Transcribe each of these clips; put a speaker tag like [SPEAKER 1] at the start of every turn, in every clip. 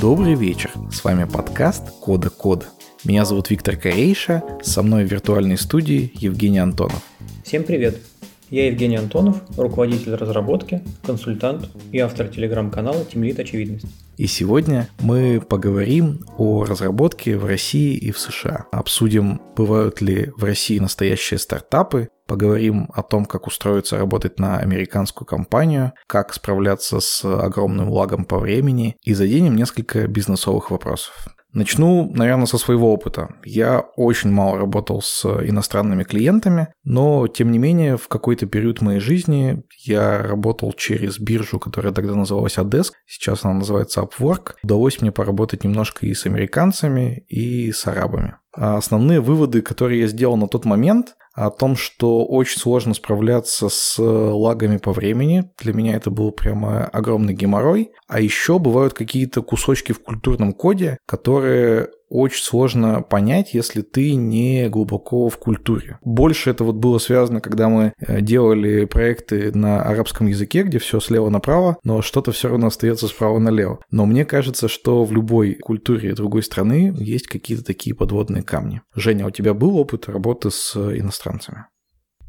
[SPEAKER 1] Добрый вечер, с вами подкаст Кода Кода. Меня зовут Виктор Корейша, со мной в виртуальной студии Евгений Антонов.
[SPEAKER 2] Всем привет! Я Евгений Антонов, руководитель разработки, консультант и автор телеграм-канала Тимлит Очевидность.
[SPEAKER 1] И сегодня мы поговорим о разработке в России и в США. Обсудим, бывают ли в России настоящие стартапы, поговорим о том, как устроиться работать на американскую компанию, как справляться с огромным лагом по времени и заденем несколько бизнесовых вопросов. Начну, наверное, со своего опыта. Я очень мало работал с иностранными клиентами, но, тем не менее, в какой-то период моей жизни я работал через биржу, которая тогда называлась Adesk, сейчас она называется Upwork. Удалось мне поработать немножко и с американцами, и с арабами. А основные выводы, которые я сделал на тот момент, о том, что очень сложно справляться с лагами по времени. Для меня это был прямо огромный геморрой. А еще бывают какие-то кусочки в культурном коде, которые очень сложно понять, если ты не глубоко в культуре. Больше это вот было связано, когда мы э, делали проекты на арабском языке, где все слева направо, но что-то все равно остается справа налево. Но мне кажется, что в любой культуре другой страны есть какие-то такие подводные камни. Женя, у тебя был опыт работы с иностранцами?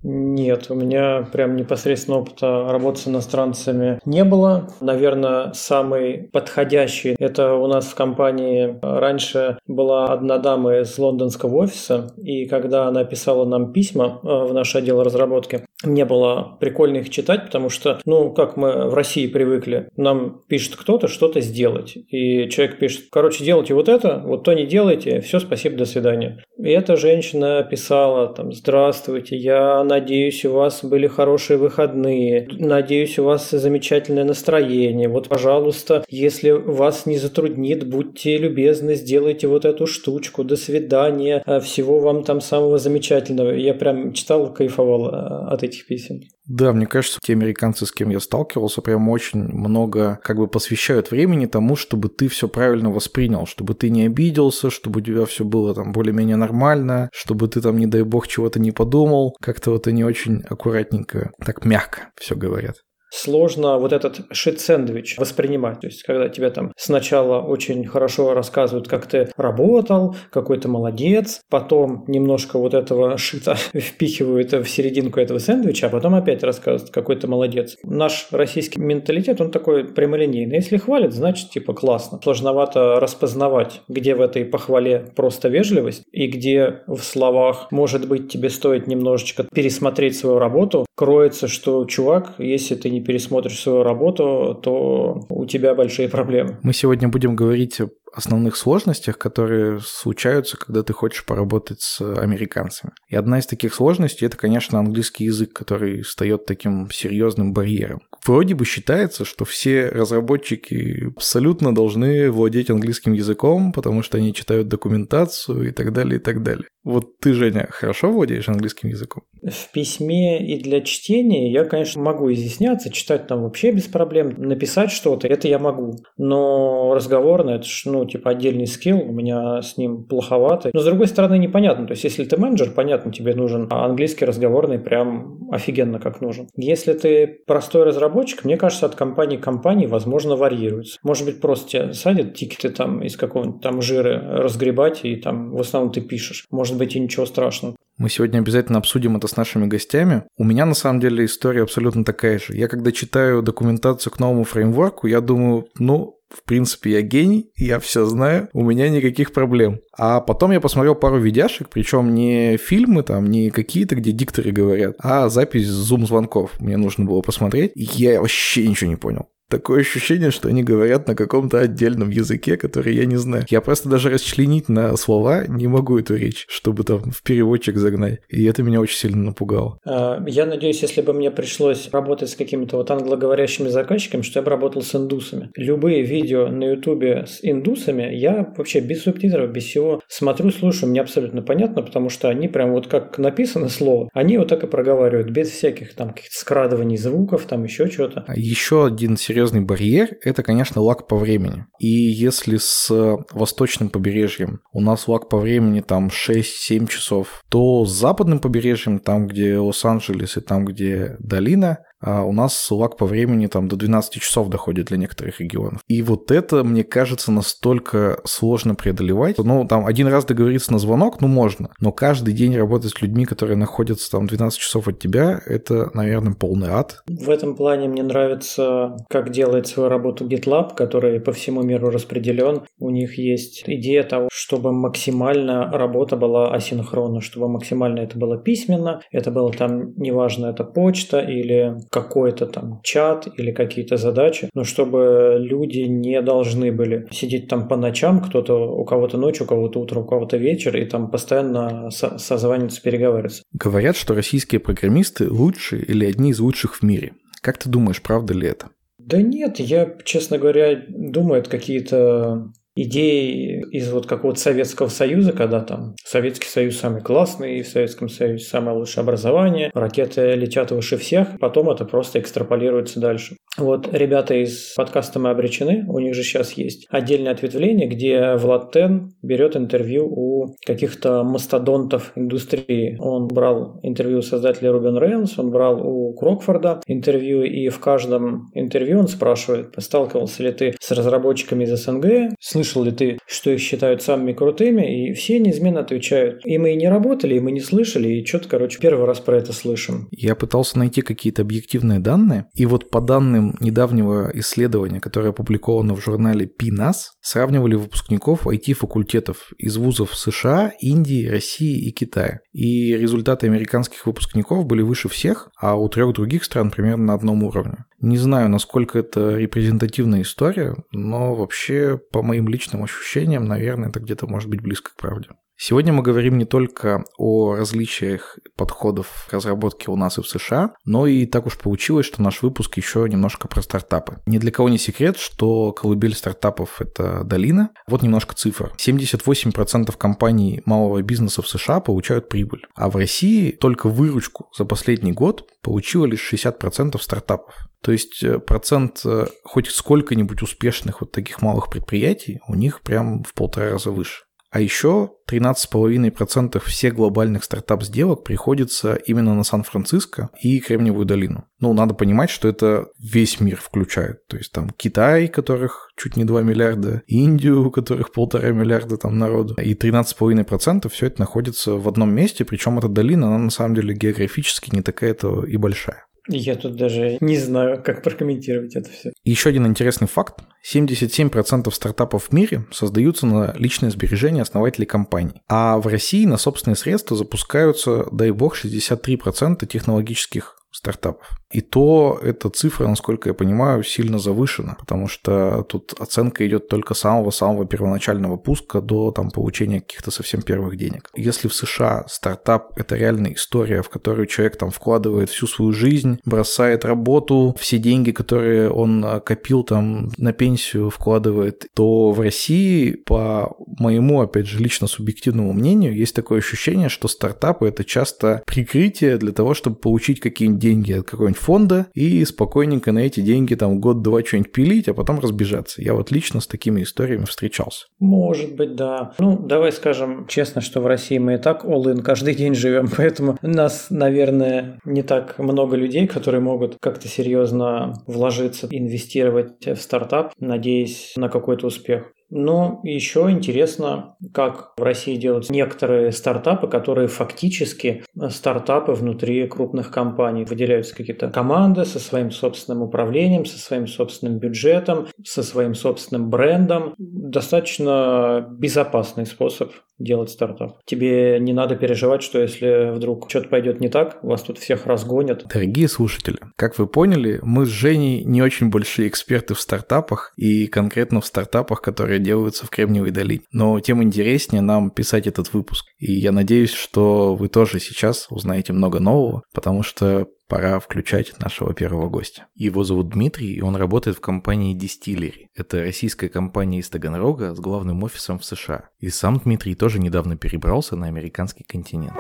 [SPEAKER 2] Нет, у меня прям непосредственно опыта работы с иностранцами не было. Наверное, самый подходящий это у нас в компании раньше была одна дама из лондонского офиса, и когда она писала нам письма э, в наш отдел разработки, мне было прикольно их читать, потому что, ну, как мы в России привыкли, нам пишет кто-то что-то сделать, и человек пишет, короче, делайте вот это, вот то не делайте, все, спасибо, до свидания. И эта женщина писала там, здравствуйте, я надеюсь, у вас были хорошие выходные. Надеюсь, у вас замечательное настроение. Вот, пожалуйста, если вас не затруднит, будьте любезны, сделайте вот эту штучку. До свидания. А, всего вам там самого замечательного. Я прям читал, кайфовал а, от этих писем.
[SPEAKER 1] Да, мне кажется, те американцы, с кем я сталкивался, прям очень много как бы посвящают времени тому, чтобы ты все правильно воспринял, чтобы ты не обиделся, чтобы у тебя все было там более-менее нормально, чтобы ты там, не дай бог, чего-то не подумал. Как-то вот они очень аккуратненько, так мягко все говорят
[SPEAKER 2] сложно вот этот шит-сэндвич воспринимать. То есть, когда тебе там сначала очень хорошо рассказывают, как ты работал, какой ты молодец, потом немножко вот этого шита впихивают в серединку этого сэндвича, а потом опять рассказывают, какой ты молодец. Наш российский менталитет, он такой прямолинейный. Если хвалят, значит, типа, классно. Сложновато распознавать, где в этой похвале просто вежливость и где в словах, может быть, тебе стоит немножечко пересмотреть свою работу, кроется, что, чувак, если ты не пересмотришь свою работу, то у тебя большие проблемы.
[SPEAKER 1] Мы сегодня будем говорить о основных сложностях, которые случаются, когда ты хочешь поработать с американцами. И одна из таких сложностей – это, конечно, английский язык, который встает таким серьезным барьером. Вроде бы считается, что все разработчики абсолютно должны владеть английским языком, потому что они читают документацию и так далее, и так далее. Вот ты, Женя, хорошо владеешь английским языком?
[SPEAKER 2] В письме и для чтения я, конечно, могу изъясняться, читать там вообще без проблем, написать что-то, это я могу. Но разговорно, это ж, ну, типа отдельный скилл, у меня с ним плоховато. Но, с другой стороны, непонятно. То есть, если ты менеджер, понятно, тебе нужен а английский разговорный прям офигенно как нужен. Если ты простой разработчик, мне кажется, от компании к компании, возможно, варьируется. Может быть, просто тебе садят тикеты там из какого-нибудь там жира разгребать, и там в основном ты пишешь. Может быть и ничего страшного.
[SPEAKER 1] Мы сегодня обязательно обсудим это с нашими гостями. У меня на самом деле история абсолютно такая же. Я когда читаю документацию к новому фреймворку, я думаю, ну, в принципе, я гений, я все знаю, у меня никаких проблем. А потом я посмотрел пару видяшек, причем не фильмы там, не какие-то, где дикторы говорят, а запись зум-звонков мне нужно было посмотреть, и я вообще ничего не понял. Такое ощущение, что они говорят на каком-то отдельном языке, который я не знаю. Я просто даже расчленить на слова не могу эту речь, чтобы там в переводчик загнать. И это меня очень сильно напугало.
[SPEAKER 2] А, я надеюсь, если бы мне пришлось работать с какими-то вот англоговорящими заказчиками, что я бы работал с индусами. Любые видео на ютубе с индусами я вообще без субтитров, без всего смотрю, слушаю, мне абсолютно понятно, потому что они прям вот как написано слово, они вот так и проговаривают, без всяких там каких-то скрадываний звуков, там еще чего-то.
[SPEAKER 1] А еще один сериал серьезный барьер – это, конечно, лаг по времени. И если с восточным побережьем у нас лаг по времени там 6-7 часов, то с западным побережьем, там, где Лос-Анджелес и там, где долина, а у нас лаг по времени там до 12 часов доходит для некоторых регионов. И вот это, мне кажется, настолько сложно преодолевать. Ну, там один раз договориться на звонок, ну, можно, но каждый день работать с людьми, которые находятся там 12 часов от тебя, это, наверное, полный ад.
[SPEAKER 2] В этом плане мне нравится, как делает свою работу GitLab, который по всему миру распределен. У них есть идея того, чтобы максимально работа была асинхронна, чтобы максимально это было письменно, это было там, неважно, это почта или какой-то там чат или какие-то задачи, но чтобы люди не должны были сидеть там по ночам, кто-то у кого-то ночью, у кого-то утро, у кого-то вечер, и там постоянно созваниваться, переговариваться.
[SPEAKER 1] Говорят, что российские программисты лучшие или одни из лучших в мире. Как ты думаешь, правда ли это?
[SPEAKER 2] Да нет, я, честно говоря, думаю, это какие-то идеи из вот какого-то Советского Союза, когда там Советский Союз самый классный, в Советском Союзе самое лучшее образование, ракеты летят выше всех, потом это просто экстраполируется дальше. Вот ребята из подкаста «Мы обречены», у них же сейчас есть отдельное ответвление, где Влад Тен берет интервью у каких-то мастодонтов индустрии. Он брал интервью у создателя Рубен Рейлс, он брал у Крокфорда интервью, и в каждом интервью он спрашивает, сталкивался ли ты с разработчиками из СНГ, слышал ли ты, что их считают самыми крутыми, и все неизменно отвечают, и мы и не работали, и мы не слышали, и что-то, короче, первый раз про это слышим.
[SPEAKER 1] Я пытался найти какие-то объективные данные, и вот по данным недавнего исследования, которое опубликовано в журнале PNAS, сравнивали выпускников IT-факультетов из вузов США, Индии, России и Китая. И результаты американских выпускников были выше всех, а у трех других стран примерно на одном уровне. Не знаю, насколько это репрезентативная история, но вообще, по моим личным ощущениям, наверное, это где-то может быть близко к правде. Сегодня мы говорим не только о различиях подходов к разработке у нас и в США, но и так уж получилось, что наш выпуск еще немножко про стартапы. Ни для кого не секрет, что колыбель стартапов — это долина. Вот немножко цифр. 78% компаний малого бизнеса в США получают прибыль, а в России только выручку за последний год получило лишь 60% стартапов. То есть э, процент э, хоть сколько-нибудь успешных вот таких малых предприятий у них прям в полтора раза выше. А еще 13,5% всех глобальных стартап-сделок приходится именно на Сан-Франциско и Кремниевую долину. Ну, надо понимать, что это весь мир включает. То есть там Китай, которых чуть не 2 миллиарда, Индию, у которых полтора миллиарда там народу, и 13,5% все это находится в одном месте, причем эта долина, она на самом деле географически не такая-то и большая.
[SPEAKER 2] Я тут даже не знаю, как прокомментировать это все.
[SPEAKER 1] Еще один интересный факт. 77% стартапов в мире создаются на личные сбережения основателей компаний. А в России на собственные средства запускаются, дай бог, 63% технологических стартапов. И то эта цифра, насколько я понимаю, сильно завышена, потому что тут оценка идет только самого-самого первоначального пуска до там, получения каких-то совсем первых денег. Если в США стартап — это реальная история, в которую человек там вкладывает всю свою жизнь, бросает работу, все деньги, которые он копил там на пенсию вкладывает, то в России, по моему, опять же, лично субъективному мнению, есть такое ощущение, что стартапы — это часто прикрытие для того, чтобы получить какие-нибудь деньги от какой-нибудь фонда и спокойненько на эти деньги там год-два что-нибудь пилить, а потом разбежаться. Я вот лично с такими историями встречался.
[SPEAKER 2] Может быть, да. Ну, давай скажем честно, что в России мы и так all-in каждый день живем, поэтому нас, наверное, не так много людей, которые могут как-то серьезно вложиться, инвестировать в стартап, надеясь на какой-то успех. Но еще интересно, как в России делают некоторые стартапы, которые фактически стартапы внутри крупных компаний. Выделяются какие-то команды со своим собственным управлением, со своим собственным бюджетом, со своим собственным брендом. Достаточно безопасный способ делать стартап. Тебе не надо переживать, что если вдруг что-то пойдет не так, вас тут всех разгонят.
[SPEAKER 1] Дорогие слушатели, как вы поняли, мы с Женей не очень большие эксперты в стартапах и конкретно в стартапах, которые делаются в Кремниевой долине. Но тем интереснее нам писать этот выпуск. И я надеюсь, что вы тоже сейчас узнаете много нового, потому что пора включать нашего первого гостя. Его зовут Дмитрий, и он работает в компании Distillery. Это российская компания из Таганрога с главным офисом в США. И сам Дмитрий тоже недавно перебрался на американский континент.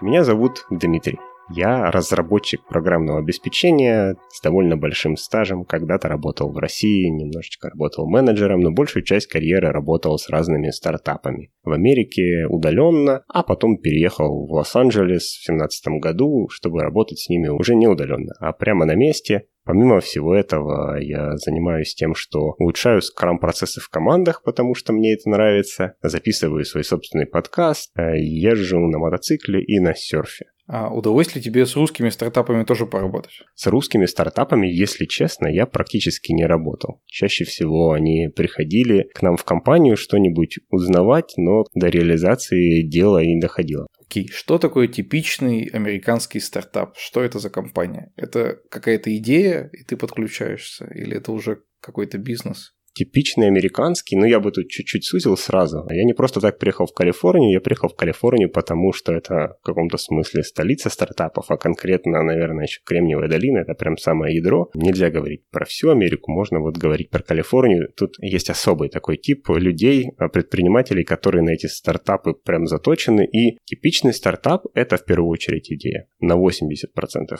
[SPEAKER 3] Меня зовут Дмитрий. Я разработчик программного обеспечения с довольно большим стажем. Когда-то работал в России, немножечко работал менеджером, но большую часть карьеры работал с разными стартапами. В Америке удаленно, а потом переехал в Лос-Анджелес в 2017 году, чтобы работать с ними уже не удаленно, а прямо на месте, Помимо всего этого, я занимаюсь тем, что улучшаю скрам-процессы в командах, потому что мне это нравится, записываю свой собственный подкаст, э, езжу на мотоцикле и на серфе.
[SPEAKER 1] А удалось ли тебе с русскими стартапами тоже поработать?
[SPEAKER 3] С русскими стартапами, если честно, я практически не работал. Чаще всего они приходили к нам в компанию что-нибудь узнавать, но до реализации дела не доходило.
[SPEAKER 1] Окей, что такое типичный американский стартап? Что это за компания? Это какая-то идея, и ты подключаешься? Или это уже какой-то бизнес?
[SPEAKER 3] Типичный американский, но я бы тут чуть-чуть сузил сразу. Я не просто так приехал в Калифорнию, я приехал в Калифорнию, потому что это в каком-то смысле столица стартапов, а конкретно, наверное, еще Кремниевая долина, это прям самое ядро. Нельзя говорить про всю Америку, можно вот говорить про Калифорнию. Тут есть особый такой тип людей, предпринимателей, которые на эти стартапы прям заточены, и типичный стартап – это в первую очередь идея. На 80%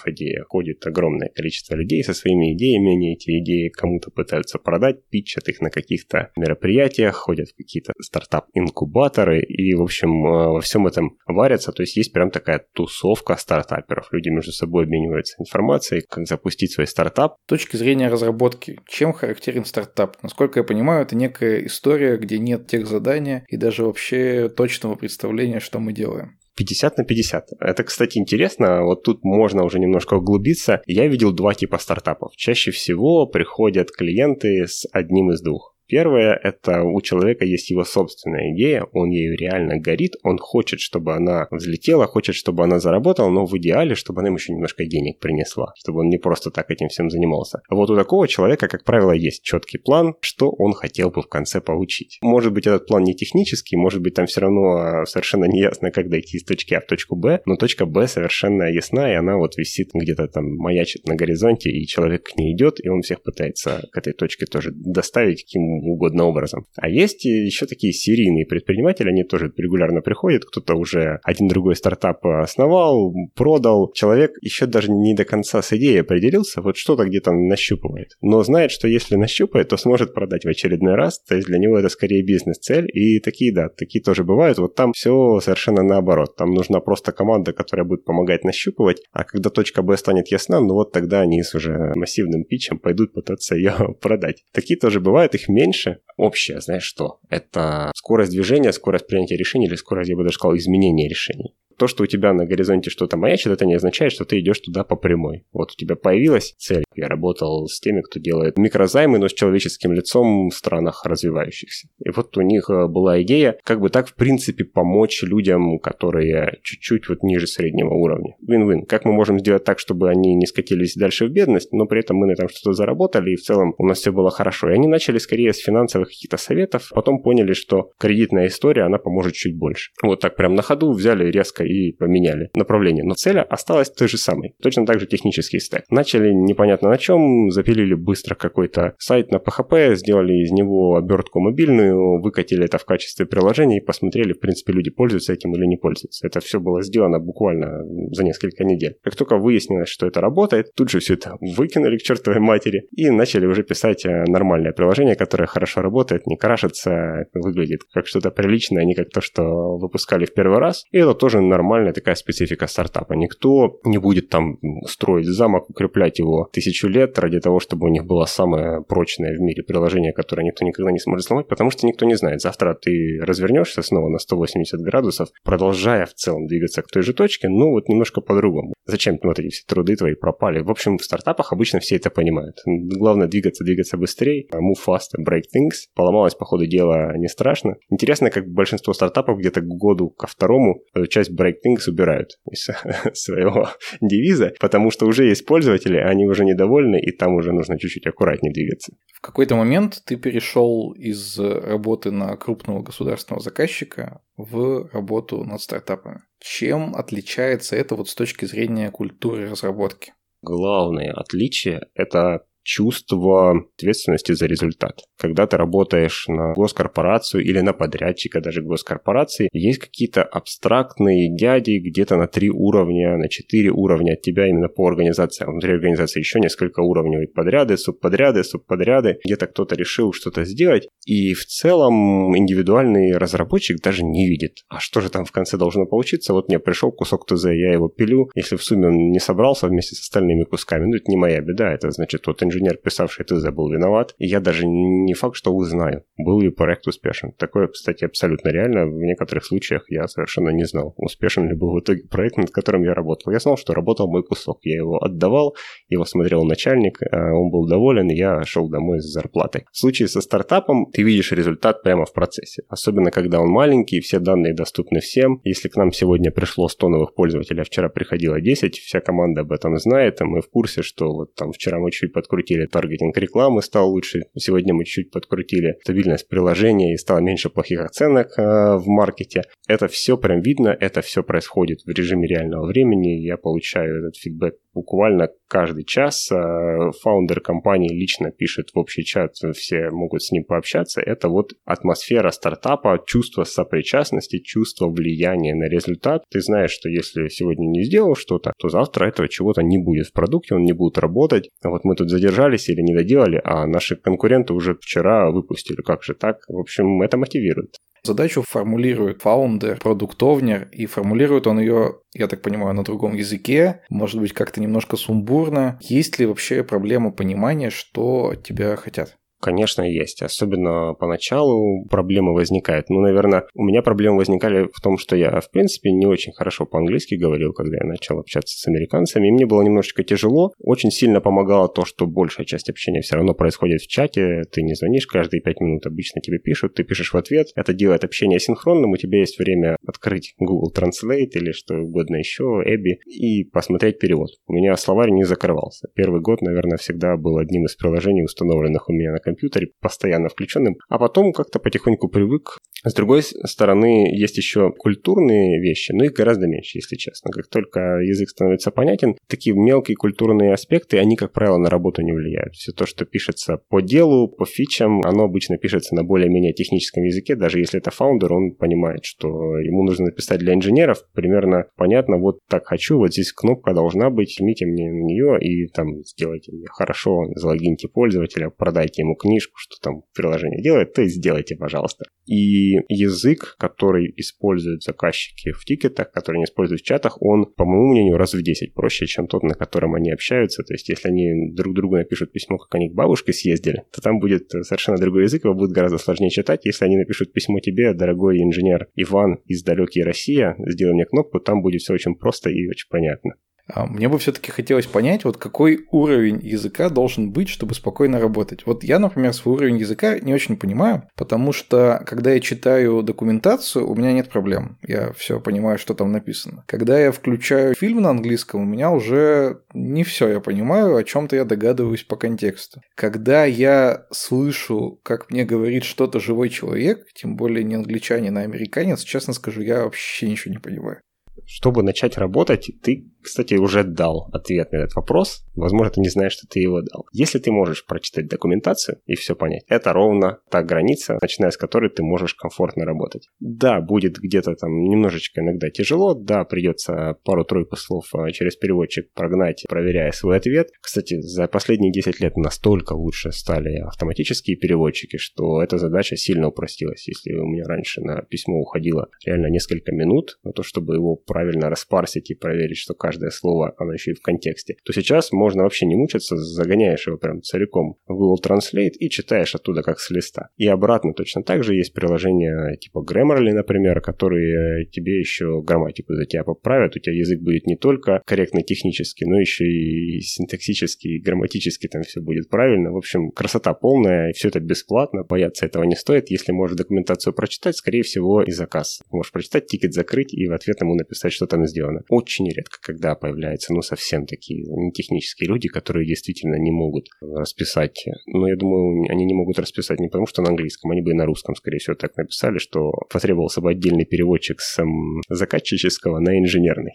[SPEAKER 3] идея ходит огромное количество людей со своими идеями, они эти идеи кому-то пытаются продать, питчат их на каких-то мероприятиях, ходят в какие-то стартап-инкубаторы и, в общем, э, во всем этом варятся. То есть есть прям такая тусовка стартаперов. Люди между собой обмениваются информацией, как запустить свой стартап.
[SPEAKER 1] С точки зрения разработки, чем характерен стартап? Насколько я понимаю, это некая история, где нет тех задания и даже вообще точного представления, что мы делаем.
[SPEAKER 3] 50 на 50. Это, кстати, интересно. Вот тут можно уже немножко углубиться. Я видел два типа стартапов. Чаще всего приходят клиенты с одним из двух. Первое – это у человека есть его собственная идея, он ею реально горит, он хочет, чтобы она взлетела, хочет, чтобы она заработала, но в идеале, чтобы она ему еще немножко денег принесла, чтобы он не просто так этим всем занимался. Вот у такого человека, как правило, есть четкий план, что он хотел бы в конце получить. Может быть, этот план не технический, может быть, там все равно а, совершенно не ясно, как дойти из точки А в точку Б, но точка Б совершенно ясна, и она вот висит где-то там маячит на горизонте, и человек к ней идет, и он всех пытается к этой точке тоже доставить, каким угодно образом. А есть еще такие серийные предприниматели, они тоже регулярно приходят, кто-то уже один другой стартап основал, продал. Человек еще даже не до конца с идеей определился, вот что-то где-то нащупывает. Но знает, что если нащупает, то сможет продать в очередной раз, то есть для него это скорее бизнес-цель. И такие, да, такие тоже бывают. Вот там все совершенно наоборот. Там нужна просто команда, которая будет помогать нащупывать, а когда точка Б станет ясна, ну вот тогда они с уже массивным питчем пойдут пытаться ее продать. Такие тоже бывают, их меньше, меньше. Общее, знаешь что? Это скорость движения, скорость принятия решений или скорость, я бы даже сказал, изменения решений то, что у тебя на горизонте что-то маячит, это не означает, что ты идешь туда по прямой. Вот у тебя появилась цель. Я работал с теми, кто делает микрозаймы, но с человеческим лицом в странах развивающихся. И вот у них э, была идея, как бы так, в принципе, помочь людям, которые чуть-чуть вот ниже среднего уровня. Вин-вин. Как мы можем сделать так, чтобы они не скатились дальше в бедность, но при этом мы на этом что-то заработали, и в целом у нас все было хорошо. И они начали скорее с финансовых каких-то советов, потом поняли, что кредитная история, она поможет чуть больше. Вот так прям на ходу взяли резко и поменяли направление. Но цель осталась той же самой. Точно так же технический стек. Начали непонятно на чем, запилили быстро какой-то сайт на PHP, сделали из него обертку мобильную, выкатили это в качестве приложения и посмотрели, в принципе, люди пользуются этим или не пользуются. Это все было сделано буквально за несколько недель. Как только выяснилось, что это работает, тут же все это выкинули к чертовой матери и начали уже писать э, нормальное приложение, которое хорошо работает, не крашится, выглядит как что-то приличное, а не как то, что выпускали в первый раз. И это тоже нормальная такая специфика стартапа. Никто не будет там строить замок, укреплять его тысячу лет ради того, чтобы у них было самое прочное в мире приложение, которое никто никогда не сможет сломать, потому что никто не знает. Завтра ты развернешься снова на 180 градусов, продолжая в целом двигаться к той же точке, но вот немножко по-другому. Зачем вот эти все труды твои пропали? В общем, в стартапах обычно все это понимают. Главное двигаться, двигаться быстрее, move fast, break things. Поломалось по ходу дела не страшно. Интересно, как большинство стартапов где-то к году, ко второму, часть break things убирают из своего девиза, потому что уже есть пользователи, они уже недовольны, и там уже нужно чуть-чуть аккуратнее двигаться.
[SPEAKER 1] В какой-то момент ты перешел из работы на крупного государственного заказчика в работу над стартапами. Чем отличается это вот с точки зрения культуры разработки?
[SPEAKER 3] Главное отличие – это чувство ответственности за результат. Когда ты работаешь на госкорпорацию или на подрядчика даже госкорпорации, есть какие-то абстрактные дяди где-то на три уровня, на четыре уровня от тебя именно по организации. А внутри организации еще несколько уровней. Подряды, субподряды, субподряды. Где-то кто-то решил что-то сделать. И в целом индивидуальный разработчик даже не видит, а что же там в конце должно получиться. Вот мне пришел кусок ТЗ, я его пилю. Если в сумме он не собрался вместе с остальными кусками, ну это не моя беда. Это значит, тот инженер, писавший ТЗ, был виноват. И я даже не факт, что узнаю, был ли проект успешен. Такое, кстати, абсолютно реально. В некоторых случаях я совершенно не знал, успешен ли был в итоге проект, над которым я работал. Я знал, что работал мой кусок. Я его отдавал, его смотрел начальник, а он был доволен, я шел домой с зарплатой. В случае со стартапом ты видишь результат прямо в процессе. Особенно, когда он маленький, все данные доступны всем. Если к нам сегодня пришло 100 новых пользователей, а вчера приходило 10, вся команда об этом знает, и мы в курсе, что вот там вчера мы чуть подкрутили таргетинг рекламы, стал лучше, сегодня мы чуть подкрутили стабильность приложения и стало меньше плохих оценок э, в маркете. Это все прям видно, это все происходит в режиме реального времени. Я получаю этот фидбэк буквально каждый час. Э, фаундер компании лично пишет в общий чат, все могут с ним пообщаться. Это вот атмосфера стартапа, чувство сопричастности, чувство влияния на результат. Ты знаешь, что если сегодня не сделал что-то, то завтра этого чего-то не будет в продукте, он не будет работать. Вот мы тут задержались или не доделали, а наши конкуренты уже вчера выпустили. Как же так? В общем, это мотивирует.
[SPEAKER 1] Задачу формулирует фаундер, продуктовнер, и формулирует он ее, я так понимаю, на другом языке, может быть, как-то немножко сумбурно. Есть ли вообще проблема понимания, что от тебя хотят?
[SPEAKER 3] Конечно, есть. Особенно поначалу проблемы возникают. Ну, наверное, у меня проблемы возникали в том, что я, в принципе, не очень хорошо по-английски говорил, когда я начал общаться с американцами. И мне было немножечко тяжело. Очень сильно помогало то, что большая часть общения все равно происходит в чате. Ты не звонишь каждые пять минут, обычно тебе пишут, ты пишешь в ответ. Это делает общение синхронным. У тебя есть время открыть Google Translate или что угодно еще, Эбби, и посмотреть перевод. У меня словарь не закрывался. Первый год, наверное, всегда был одним из приложений, установленных у меня на компьютере, постоянно включенным, а потом как-то потихоньку привык. С другой стороны, есть еще культурные вещи, но их гораздо меньше, если честно. Как только язык становится понятен, такие мелкие культурные аспекты, они, как правило, на работу не влияют. Все то, что пишется по делу, по фичам, оно обычно пишется на более-менее техническом языке, даже если это фаундер, он понимает, что ему нужно написать для инженеров, примерно понятно, вот так хочу, вот здесь кнопка должна быть, жмите мне на нее и там сделайте мне хорошо, залогиньте пользователя, продайте ему книжку, что там приложение делает, то и сделайте, пожалуйста. И язык, который используют заказчики в тикетах, который они используют в чатах, он, по моему мнению, раз в 10 проще, чем тот, на котором они общаются. То есть, если они друг другу напишут письмо, как они к бабушке съездили, то там будет совершенно другой язык, его будет гораздо сложнее читать. Если они напишут письмо тебе, дорогой инженер Иван из далекой России, сделай мне кнопку, там будет все очень просто и очень понятно.
[SPEAKER 1] А мне бы все-таки хотелось понять, вот какой уровень языка должен быть, чтобы спокойно работать. Вот я, например, свой уровень языка не очень понимаю, потому что когда я читаю документацию, у меня нет проблем. Я все понимаю, что там написано. Когда я включаю фильм на английском, у меня уже не все я понимаю, о чем-то я догадываюсь по контексту. Когда я слышу, как мне говорит что-то живой человек, тем более не англичанин, а американец, честно скажу, я вообще ничего не понимаю.
[SPEAKER 3] Чтобы начать работать, ты кстати, уже дал ответ на этот вопрос. Возможно, ты не знаешь, что ты его дал. Если ты можешь прочитать документацию и все понять, это ровно та граница, начиная с которой ты можешь комфортно работать. Да, будет где-то там немножечко иногда тяжело, да, придется пару-тройку слов а, через переводчик прогнать, проверяя свой ответ. Кстати, за последние 10 лет настолько лучше стали автоматические переводчики, что эта задача сильно упростилась. Если у меня раньше на письмо уходило реально несколько минут на то, чтобы его правильно распарсить и проверить, что каждое слово, оно еще и в контексте, то сейчас можно вообще не мучиться, загоняешь его прям целиком в Google Translate и читаешь оттуда как с листа. И обратно точно так же есть приложения типа Grammarly, например, которые тебе еще грамматику за тебя поправят. У тебя язык будет не только корректно технически, но еще и синтаксически, и грамматически там все будет правильно. В общем, красота полная, и все это бесплатно, бояться этого не стоит. Если можешь документацию прочитать, скорее всего и заказ. Можешь прочитать, тикет закрыть и в ответ ему написать, что там сделано. Очень редко, когда появляются, ну, совсем такие нетехнические люди, которые действительно не могут расписать. Но я думаю, они не могут расписать не потому, что на английском, они бы и на русском, скорее всего, так написали, что потребовался бы отдельный переводчик с заказчического на инженерный.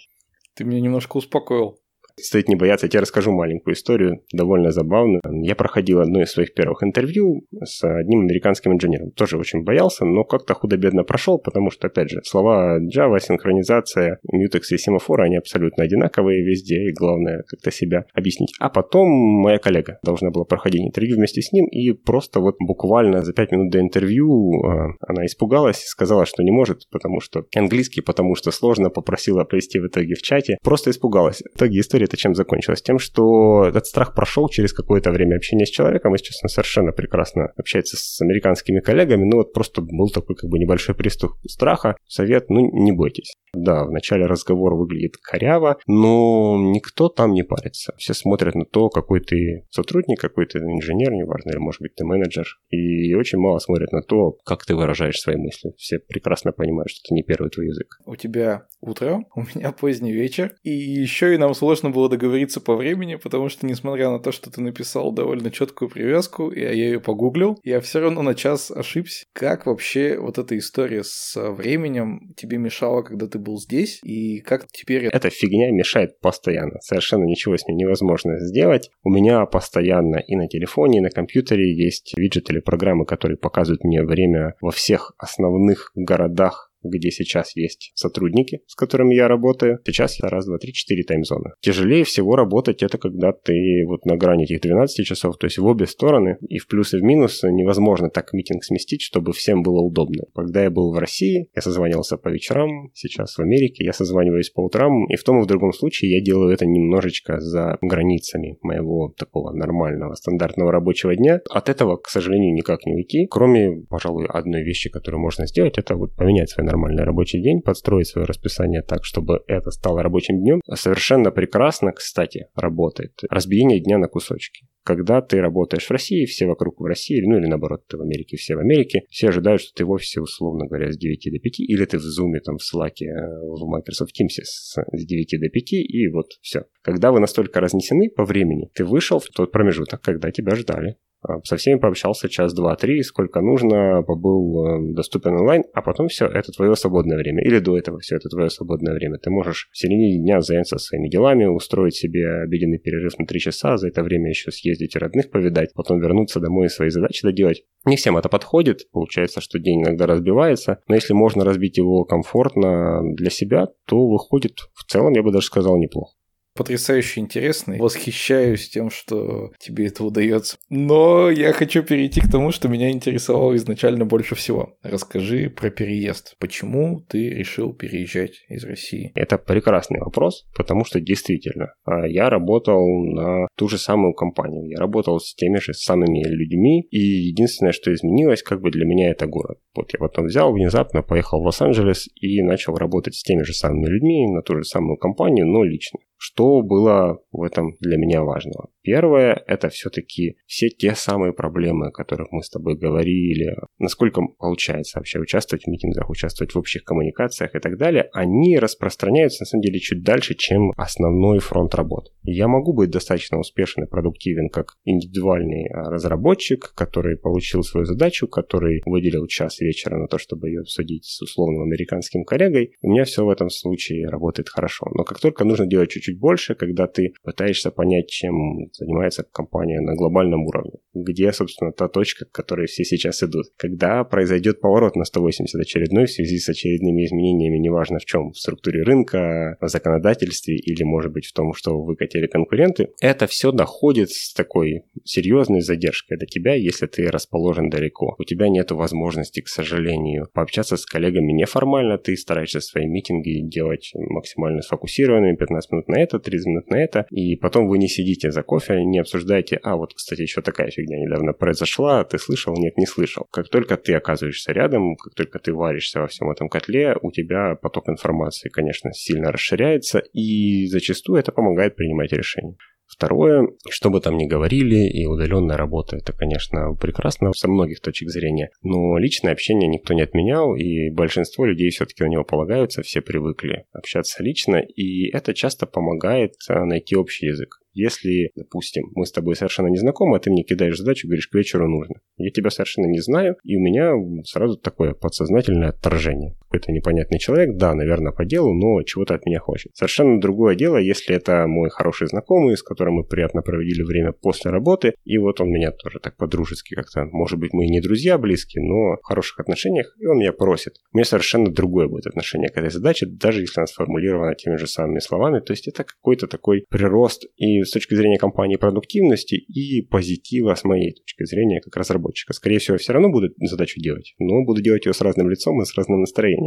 [SPEAKER 1] Ты меня немножко успокоил.
[SPEAKER 3] Стоит не бояться. Я тебе расскажу маленькую историю, довольно забавную. Я проходил одно из своих первых интервью с одним американским инженером. Тоже очень боялся, но как-то худо-бедно прошел, потому что, опять же, слова Java, синхронизация, Mutex и семафоры, они абсолютно одинаковые везде, и главное как-то себя объяснить. А потом моя коллега должна была проходить интервью вместе с ним, и просто вот буквально за пять минут до интервью э, она испугалась, сказала, что не может, потому что английский, потому что сложно, попросила провести в итоге в чате, просто испугалась. В итоге история это чем закончилась? Тем, что этот страх прошел через какое-то время общения с человеком, и сейчас он совершенно прекрасно общается с американскими коллегами, ну вот просто был такой как бы небольшой приступ страха. Совет, ну не бойтесь. Да, в начале разговора выглядит коряво, но никто там не парится. Все смотрят на то, какой ты сотрудник, какой ты инженер, неважно, или может быть ты менеджер. И очень мало смотрят на то, как ты выражаешь свои мысли. Все прекрасно понимают, что это не первый твой язык.
[SPEAKER 1] У тебя утро, у меня поздний вечер, и еще и нам сложно было договориться по времени, потому что, несмотря на то, что ты написал довольно четкую привязку, и я ее погуглил, я все равно на час ошибся. Как вообще вот эта история с временем тебе мешала, когда ты был здесь, и как теперь...
[SPEAKER 3] Эта фигня мешает постоянно. Совершенно ничего с ней невозможно сделать. У меня постоянно и на телефоне, и на компьютере есть виджет или программы, которые показывают мне время во всех основных городах где сейчас есть сотрудники, с которыми я работаю. Сейчас я раз, два, три, четыре таймзоны. Тяжелее всего работать это когда ты вот на грани этих 12 часов, то есть в обе стороны, и в плюс и в минус невозможно так митинг сместить, чтобы всем было удобно. Когда я был в России, я созванивался по вечерам, сейчас в Америке я созваниваюсь по утрам, и в том и в другом случае я делаю это немножечко за границами моего такого нормального стандартного рабочего дня. От этого, к сожалению, никак не уйти, кроме, пожалуй, одной вещи, которую можно сделать, это вот поменять свой нормальный рабочий день, подстроить свое расписание так, чтобы это стало рабочим днем. Совершенно прекрасно, кстати, работает разбиение дня на кусочки. Когда ты работаешь в России, все вокруг в России, ну или наоборот, ты в Америке, все в Америке, все ожидают, что ты в офисе, условно говоря, с 9 до 5, или ты в Zoom, там, в Slack, э, в Microsoft Teams с 9 до 5, и вот все. Когда вы настолько разнесены по времени, ты вышел в тот промежуток, когда тебя ждали. А, со всеми пообщался час, два, три, сколько нужно, побыл э, доступен онлайн, а потом все, это твое свободное время. Или до этого все, это твое свободное время. Ты можешь в середине дня заняться своими делами, устроить себе обеденный перерыв на три часа, за это время еще съездить и родных повидать, потом вернуться домой и свои задачи доделать. Не всем это подходит, получается, что день иногда разбивается, но если можно разбить его комфортно для себя, то выходит в целом, я бы даже сказал, неплохо
[SPEAKER 1] потрясающе интересный. Восхищаюсь тем, что тебе это удается. Но я хочу перейти к тому, что меня интересовало изначально больше всего. Расскажи про переезд. Почему ты решил переезжать из России?
[SPEAKER 3] Это прекрасный вопрос, потому что действительно, а, я работал на ту же самую компанию. Я работал с теми же самыми людьми, и единственное, что изменилось, как бы для меня это город. Вот я потом взял внезапно, поехал в Лос-Анджелес и начал работать с теми же самыми людьми на ту же самую компанию, но лично. Что было в этом для меня важного? Первое – это все-таки все те самые проблемы, о которых мы с тобой говорили, насколько получается вообще участвовать в митингах, участвовать в общих коммуникациях и так далее, они распространяются на самом деле чуть дальше, чем основной фронт работ. я могу быть достаточно успешен и продуктивен как индивидуальный а, разработчик, который получил свою задачу, который выделил час вечера на то, чтобы ее обсудить с условным американским коллегой. У меня все в этом случае работает хорошо. Но как только нужно делать чуть-чуть чуть больше, когда ты пытаешься понять, чем занимается компания на глобальном уровне. Где, собственно, та точка, к которой все сейчас идут. Когда произойдет поворот на 180 очередной в связи с очередными изменениями, неважно в чем, в структуре рынка, в законодательстве или, может быть, в том, что выкатили конкуренты, это все доходит с такой серьезной задержкой до тебя, если ты расположен далеко. У тебя нет возможности, к сожалению, пообщаться с коллегами неформально, ты стараешься свои митинги делать максимально сфокусированными, 15 минут на это, 30 минут на это, и потом вы не сидите за кофе, не обсуждаете, а вот, кстати, еще такая фигня недавно произошла, ты слышал, нет, не слышал. Как только ты оказываешься рядом, как только ты варишься во всем этом котле, у тебя поток информации, конечно, сильно расширяется, и зачастую это помогает принимать решения. Второе, что бы там ни говорили, и удаленная работа, это, конечно, прекрасно со многих точек зрения, но личное общение никто не отменял, и большинство людей все-таки на него полагаются, все привыкли общаться лично, и это часто помогает а, найти общий язык. Если, допустим, мы с тобой совершенно не знакомы, а ты мне кидаешь задачу, говоришь, к вечеру нужно. Я тебя совершенно не знаю, и у меня сразу такое подсознательное отторжение. Какой-то непонятный человек, да, наверное, по делу, но чего-то от меня хочет. Совершенно другое дело, если это мой хороший знакомый, с которым мы приятно проводили время после работы, и вот он меня тоже так по-дружески как-то, может быть, мы и не друзья близкие, но в хороших отношениях, и он меня просит. У меня совершенно другое будет отношение к этой задаче, даже если она сформулирована теми же самыми словами, то есть это какой-то такой прирост и с точки зрения компании продуктивности, и позитива с моей точки зрения как разработчика. Скорее всего, все равно буду задачу делать, но буду делать ее с разным лицом и с разным настроением.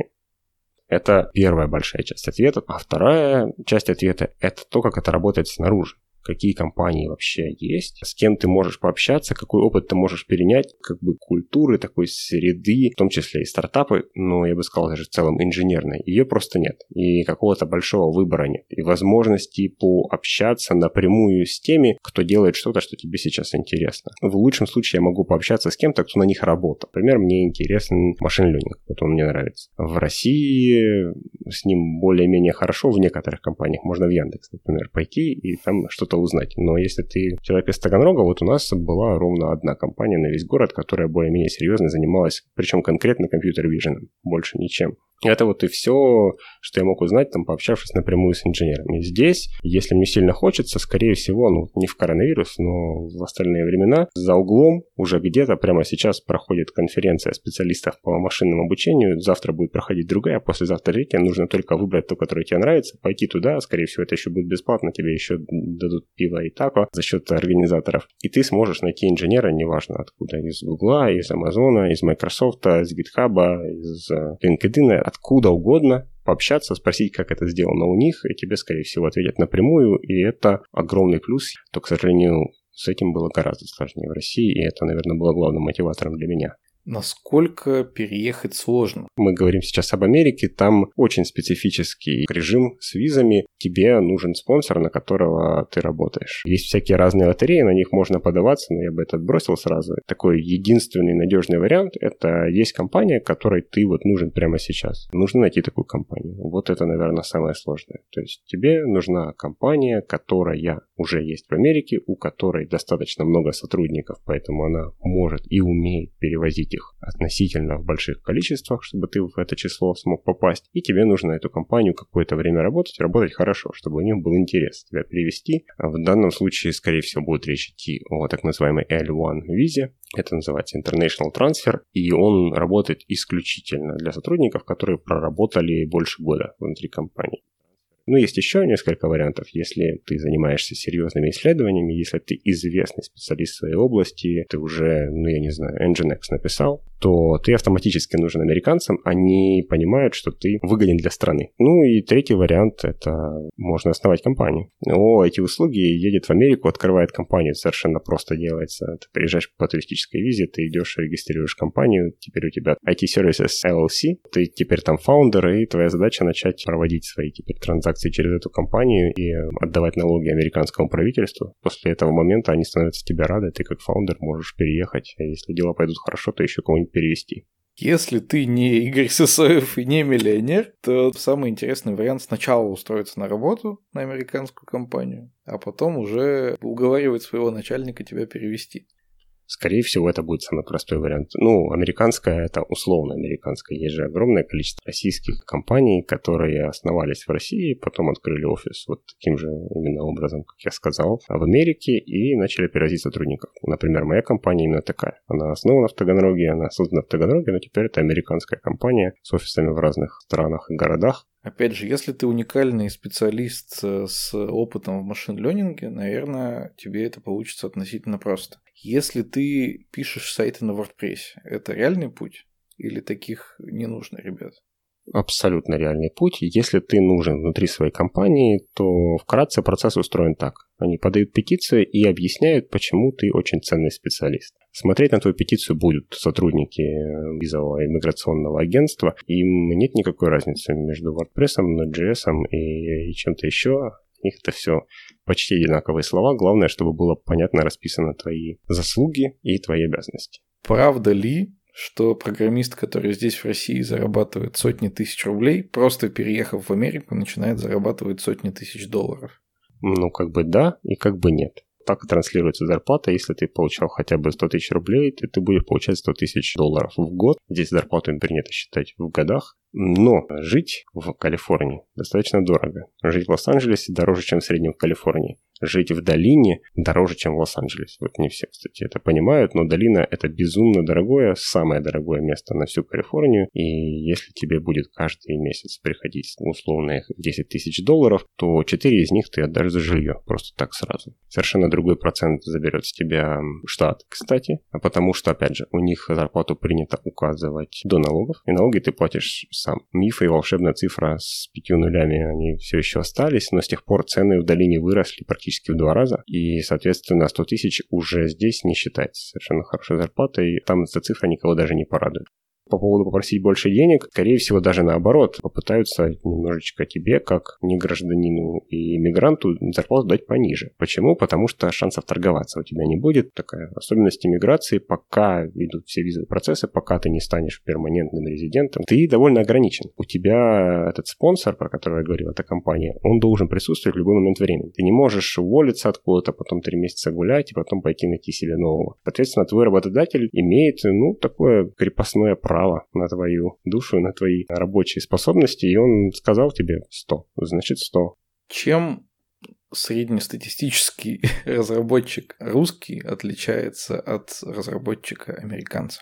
[SPEAKER 3] Это первая большая часть ответа. А вторая часть ответа – это то, как это работает снаружи какие компании вообще есть, с кем ты можешь пообщаться, какой опыт ты можешь перенять, как бы культуры такой среды, в том числе и стартапы, но я бы сказал даже в целом инженерной, ее просто нет. И какого-то большого выбора нет. И возможности пообщаться напрямую с теми, кто делает что-то, что тебе сейчас интересно. В лучшем случае я могу пообщаться с кем-то, кто на них работал. Например, мне интересен машин ленинг, вот он мне нравится. В России с ним более-менее хорошо в некоторых компаниях. Можно в Яндекс, например, пойти и там что-то что узнать. Но если ты человек из Таганрога, вот у нас была ровно одна компания на весь город, которая более-менее серьезно занималась, причем конкретно компьютер-виженом, больше ничем. Это вот и все, что я мог узнать, там, пообщавшись напрямую с инженерами. Здесь, если мне сильно хочется, скорее всего, ну, не в коронавирус, но в остальные времена, за углом уже где-то прямо сейчас проходит конференция специалистов по машинному обучению. Завтра будет проходить другая, а послезавтра третья. Нужно только выбрать ту, которая тебе нравится, пойти туда. Скорее всего, это еще будет бесплатно. Тебе еще дадут пиво и тако за счет организаторов. И ты сможешь найти инженера, неважно откуда, из Гугла, из Амазона, из Microsoft, из GitHub, из э, LinkedIn, откуда угодно, пообщаться, спросить, как это сделано у них, и тебе, скорее всего, ответят напрямую, и это огромный плюс. То, к сожалению, с этим было гораздо сложнее в России, и это, наверное, было главным мотиватором для меня.
[SPEAKER 1] Насколько переехать сложно?
[SPEAKER 3] Мы говорим сейчас об Америке, там очень специфический режим с визами. Тебе нужен спонсор, на которого ты работаешь. Есть всякие разные лотереи, на них можно подаваться, но я бы это отбросил сразу. Такой единственный надежный вариант – это есть компания, которой ты вот нужен прямо сейчас. Нужно найти такую компанию. Вот это, наверное, самое сложное. То есть тебе нужна компания, которая уже есть в Америке, у которой достаточно много сотрудников, поэтому она может и умеет перевозить их относительно в больших количествах, чтобы ты в это число смог попасть. И тебе нужно эту компанию какое-то время работать, работать хорошо, чтобы у них был интерес тебя перевести. А в данном случае, скорее всего, будет речь идти о так называемой L1 визе. Это называется International Transfer, и он работает исключительно для сотрудников, которые проработали больше года внутри компании. Ну, есть еще несколько вариантов. Если ты занимаешься серьезными исследованиями, если ты известный специалист в своей области, ты уже, ну, я не знаю, Nginx написал, то ты автоматически нужен американцам, они понимают, что ты выгоден для страны. Ну и третий вариант – это можно основать компанию. О, эти услуги едет в Америку, открывает компанию, совершенно просто делается. Ты приезжаешь по туристической визе, ты идешь, регистрируешь компанию, теперь у тебя IT-сервисы LLC, ты теперь там фаундер, и твоя задача начать проводить свои теперь транзакции через эту компанию и отдавать налоги американскому правительству. После этого момента они становятся тебе рады, ты как фаундер можешь переехать, а если дела пойдут хорошо, то еще кого-нибудь перевести.
[SPEAKER 1] Если ты не Игорь Сысоев и не миллионер, то самый интересный вариант сначала устроиться на работу на американскую компанию, а потом уже уговаривать своего начальника тебя перевести.
[SPEAKER 3] Скорее всего, это будет самый простой вариант. Ну, американская – это условно американская. Есть же огромное количество российских компаний, которые основались в России, потом открыли офис вот таким же именно образом, как я сказал, в Америке и начали перевозить сотрудников. Например, моя компания именно такая. Она основана в Таганроге, она создана в Таганроге, но теперь это американская компания с офисами в разных странах и городах.
[SPEAKER 1] Опять же, если ты уникальный специалист э, с опытом в машин-ленинге, наверное, тебе это получится относительно просто. Если ты пишешь сайты на WordPress, это реальный путь? Или таких не нужно, ребят?
[SPEAKER 3] абсолютно реальный путь. Если ты нужен внутри своей компании, то вкратце процесс устроен так. Они подают петицию и объясняют, почему ты очень ценный специалист. Смотреть на твою петицию будут сотрудники визового иммиграционного агентства. Им нет никакой разницы между WordPress, Node.js и, чем-то еще. Них это все почти одинаковые слова. Главное, чтобы было понятно расписано твои заслуги и твои обязанности.
[SPEAKER 1] Правда ли, что программист, который здесь в России зарабатывает сотни тысяч рублей, просто переехав в Америку, начинает зарабатывать сотни тысяч долларов.
[SPEAKER 3] Ну, как бы да и как бы нет. Так и транслируется зарплата. Если ты получал хотя бы 100 тысяч рублей, то ты будешь получать 100 тысяч долларов в год. Здесь зарплату принято считать в годах. Но жить в Калифорнии достаточно дорого. Жить в Лос-Анджелесе дороже, чем в среднем в Калифорнии жить в долине дороже, чем в Лос-Анджелесе. Вот не все, кстати, это понимают, но долина это безумно дорогое, самое дорогое место на всю Калифорнию. И если тебе будет каждый месяц приходить условно 10 тысяч долларов, то 4 из них ты отдашь за жилье. Просто так сразу. Совершенно другой процент заберет с тебя штат, кстати. А потому что, опять же, у них зарплату принято указывать до налогов. И налоги ты платишь сам. Мифы и волшебная цифра с пятью нулями, они все еще остались, но с тех пор цены в долине выросли практически в два раза. И, соответственно, 100 тысяч уже здесь не считается совершенно хорошей зарплатой. Там эта цифра никого даже не порадует по поводу попросить больше денег, скорее всего, даже наоборот, попытаются немножечко тебе, как не гражданину и иммигранту, зарплату дать пониже. Почему? Потому что шансов торговаться у тебя не будет. Такая особенность иммиграции, пока идут все визовые процессы, пока ты не станешь перманентным резидентом, ты довольно ограничен. У тебя этот спонсор, про который я говорил, эта компания, он должен присутствовать в любой момент времени. Ты не можешь уволиться откуда-то, потом три месяца гулять и потом пойти найти себе нового. Соответственно, твой работодатель имеет, ну, такое крепостное право право на твою душу, на твои рабочие способности, и он сказал тебе 100, значит 100.
[SPEAKER 1] Чем среднестатистический разработчик русский отличается от разработчика американца?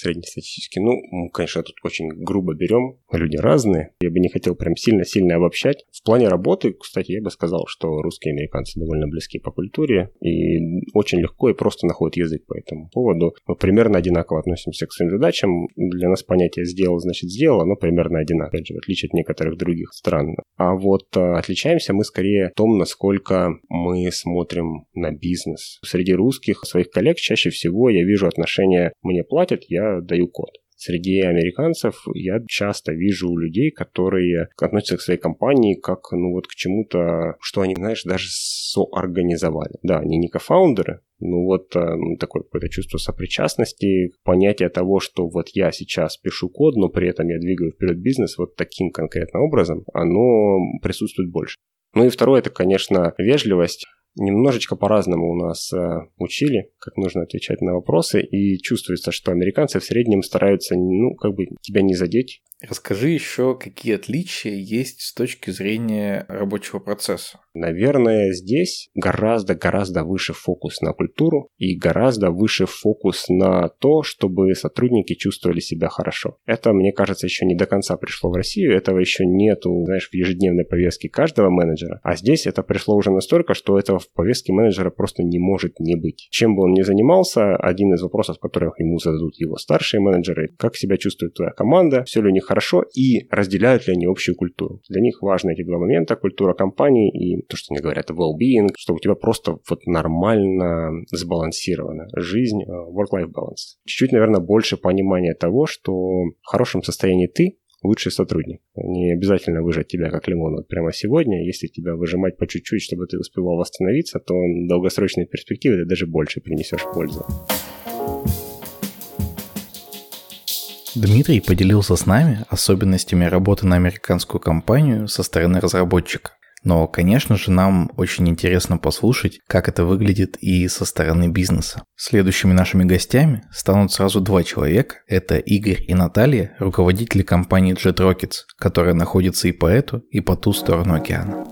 [SPEAKER 3] Среднестатистический. Ну, конечно, тут очень грубо берем, люди разные. Я бы не хотел прям сильно-сильно обобщать. В плане работы, кстати, я бы сказал, что русские и американцы довольно близки по культуре и очень легко и просто находят язык по этому поводу. Мы примерно одинаково относимся к своим задачам. Для нас понятие «сделал» значит «сделал», оно примерно одинаково, опять же, в отличие от некоторых других стран. А вот а, отличаемся мы скорее в том, насколько мы смотрим на бизнес. Среди русских своих коллег чаще всего я вижу отношения «мне платят, я даю код. Среди американцев я часто вижу людей, которые относятся к своей компании как, ну вот к чему-то, что они, знаешь, даже соорганизовали. Да, они не кофаундеры, ну вот э, такое какое-то чувство сопричастности, понятие того, что вот я сейчас пишу код, но при этом я двигаю вперед бизнес вот таким конкретным образом, оно присутствует больше. Ну и второе, это, конечно, вежливость немножечко по-разному у нас э, учили, как нужно отвечать на вопросы, и чувствуется, что американцы в среднем стараются, ну, как бы тебя не задеть.
[SPEAKER 1] Расскажи еще, какие отличия есть с точки зрения рабочего процесса.
[SPEAKER 3] Наверное, здесь гораздо-гораздо выше фокус на культуру и гораздо выше фокус на то, чтобы сотрудники чувствовали себя хорошо. Это, мне кажется, еще не до конца пришло в Россию, этого еще нету, знаешь, в ежедневной повестке каждого менеджера, а здесь это пришло уже настолько, что этого в повестке менеджера просто не может не быть. Чем бы он ни занимался, один из вопросов, которых ему зададут его старшие менеджеры, как себя чувствует твоя команда, все ли у них хорошо и разделяют ли они общую культуру. Для них важны эти два момента, культура компании и то, что они говорят, well-being, чтобы у тебя просто вот нормально сбалансирована жизнь, э, work-life balance. Чуть-чуть, наверное, больше понимания того, что в хорошем состоянии ты, лучший сотрудник. Не обязательно выжать тебя как лимон вот прямо сегодня. Если тебя выжимать по чуть-чуть, чтобы ты успевал восстановиться, то в долгосрочной перспективе ты даже больше принесешь пользу.
[SPEAKER 1] Дмитрий поделился с нами особенностями работы на американскую компанию со стороны разработчика. Но, конечно же, нам очень интересно послушать, как это выглядит и со стороны бизнеса. Следующими нашими гостями станут сразу два человека. Это Игорь и Наталья, руководители компании Jet Rockets, которая находится и по эту, и по ту сторону океана.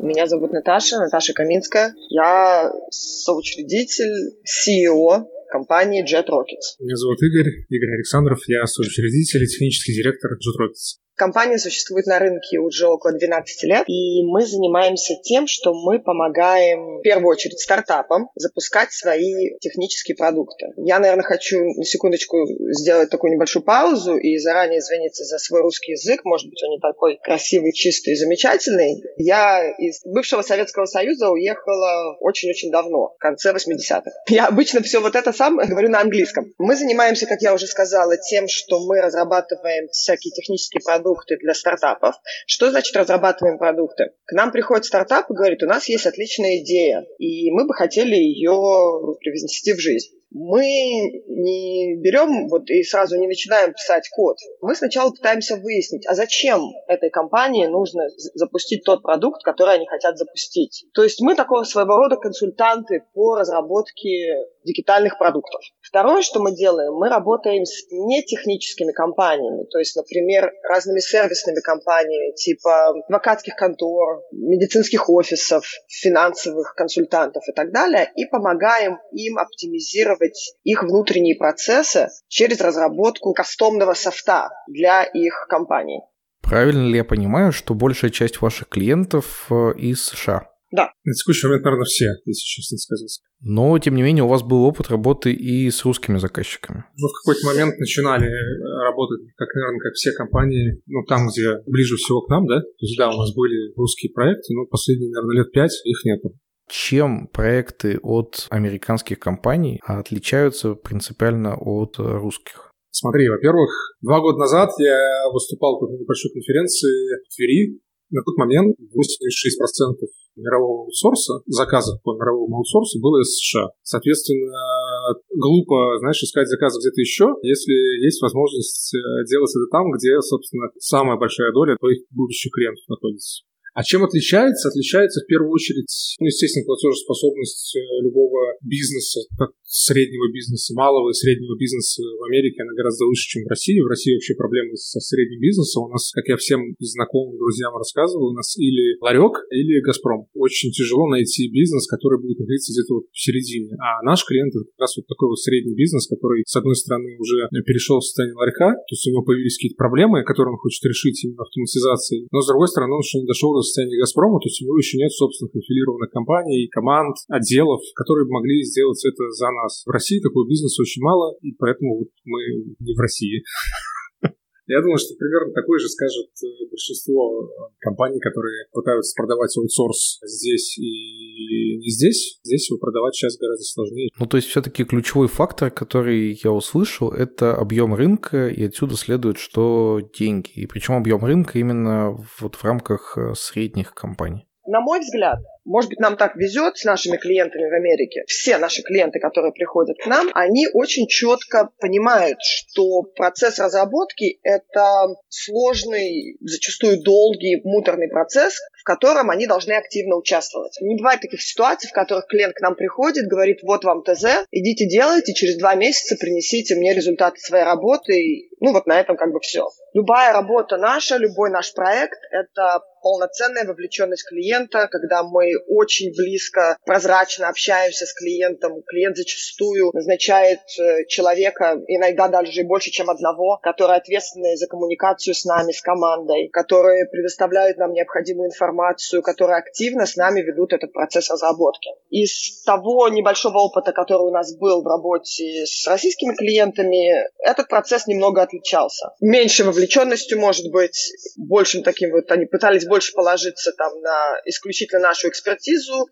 [SPEAKER 4] Меня зовут Наташа, Наташа Каминская. Я соучредитель, CEO компании Jet Rockets.
[SPEAKER 5] Меня зовут Игорь, Игорь Александров, я соучредитель и технический директор Jet Rockets.
[SPEAKER 4] Компания существует на рынке уже около 12 лет, и мы занимаемся тем, что мы помогаем в первую очередь стартапам запускать свои технические продукты. Я, наверное, хочу на секундочку сделать такую небольшую паузу и заранее извиниться за свой русский язык. Может быть, он не такой красивый, чистый и замечательный. Я из бывшего Советского Союза уехала очень-очень давно, в конце 80-х. Я обычно все вот это самое говорю на английском. Мы занимаемся, как я уже сказала, тем, что мы разрабатываем всякие технические продукты продукты для стартапов. Что значит разрабатываем продукты? К нам приходит стартап и говорит, у нас есть отличная идея, и мы бы хотели ее привнести в жизнь. Мы не берем вот и сразу не начинаем писать код. Мы сначала пытаемся выяснить, а зачем этой компании нужно запустить тот продукт, который они хотят запустить. То есть мы такого своего рода консультанты по разработке дигитальных продуктов. Второе, что мы делаем, мы работаем с нетехническими компаниями, то есть, например, разными сервисными компаниями, типа адвокатских контор, медицинских офисов, финансовых консультантов и так далее, и помогаем им оптимизировать их внутренние процессы через разработку кастомного софта для их компаний.
[SPEAKER 1] Правильно ли я понимаю, что большая часть ваших клиентов э, из США?
[SPEAKER 4] Да.
[SPEAKER 5] На текущий момент, наверное, все, если честно сказать.
[SPEAKER 1] Но, тем не менее, у вас был опыт работы и с русскими заказчиками.
[SPEAKER 5] Мы в какой-то момент начинали э, работать, как, наверное, как все компании, ну, там, где ближе всего к нам, да? То есть, да, у нас были русские проекты, но последние, наверное, лет пять их нету.
[SPEAKER 1] Чем проекты от американских компаний отличаются принципиально от русских?
[SPEAKER 5] Смотри, во-первых, два года назад я выступал на небольшой конференции в Твери. На тот момент 86% мирового аутсорса, заказов по мировому аутсорсу было из США. Соответственно, глупо, знаешь, искать заказы где-то еще, если есть возможность э, делать это там, где, собственно, самая большая доля твоих будущих клиентов находится. А чем отличается? Отличается в первую очередь, ну, естественно, платежеспособность э, любого бизнеса, как среднего бизнеса, малого и среднего бизнеса в Америке, она гораздо выше, чем в России. В России вообще проблемы со средним бизнесом. У нас, как я всем знакомым, друзьям рассказывал, у нас или ларек, или Газпром. Очень тяжело найти бизнес, который будет находиться где-то вот в середине. А наш клиент это как раз вот такой вот средний бизнес, который, с одной стороны, уже перешел в состояние ларька, то есть у него появились какие-то проблемы, которые он хочет решить именно автоматизацией, но с другой стороны, он еще не дошел до состояния Газпрома, то есть у него еще нет собственных аффилированных компаний, команд, отделов, которые могли сделать это за нас. В России такого бизнеса очень мало, и поэтому вот мы не в России. Я думаю, что примерно такое же скажет э, большинство э, компаний, которые пытаются продавать аутсорс здесь и не здесь. Здесь его продавать сейчас гораздо сложнее.
[SPEAKER 1] Ну, то есть все-таки ключевой фактор, который я услышал, это объем рынка, и отсюда следует, что деньги. И причем объем рынка именно вот в рамках э, средних компаний.
[SPEAKER 4] На мой взгляд, может быть, нам так везет с нашими клиентами в Америке. Все наши клиенты, которые приходят к нам, они очень четко понимают, что процесс разработки – это сложный, зачастую долгий, муторный процесс, в котором они должны активно участвовать. Не бывает таких ситуаций, в которых клиент к нам приходит, говорит, вот вам ТЗ, идите делайте, через два месяца принесите мне результаты своей работы, и, ну вот на этом как бы все. Любая работа наша, любой наш проект – это полноценная вовлеченность клиента, когда мы очень близко, прозрачно общаемся с клиентом. Клиент зачастую назначает э, человека, иногда даже больше, чем одного, который ответственный за коммуникацию с нами, с командой, которые предоставляют нам необходимую информацию, которые активно с нами ведут этот процесс разработки. Из того небольшого опыта, который у нас был в работе с российскими клиентами, этот процесс немного отличался. Меньше вовлеченностью, может быть, большим таким вот, они пытались больше положиться там на исключительно нашу экспертизу,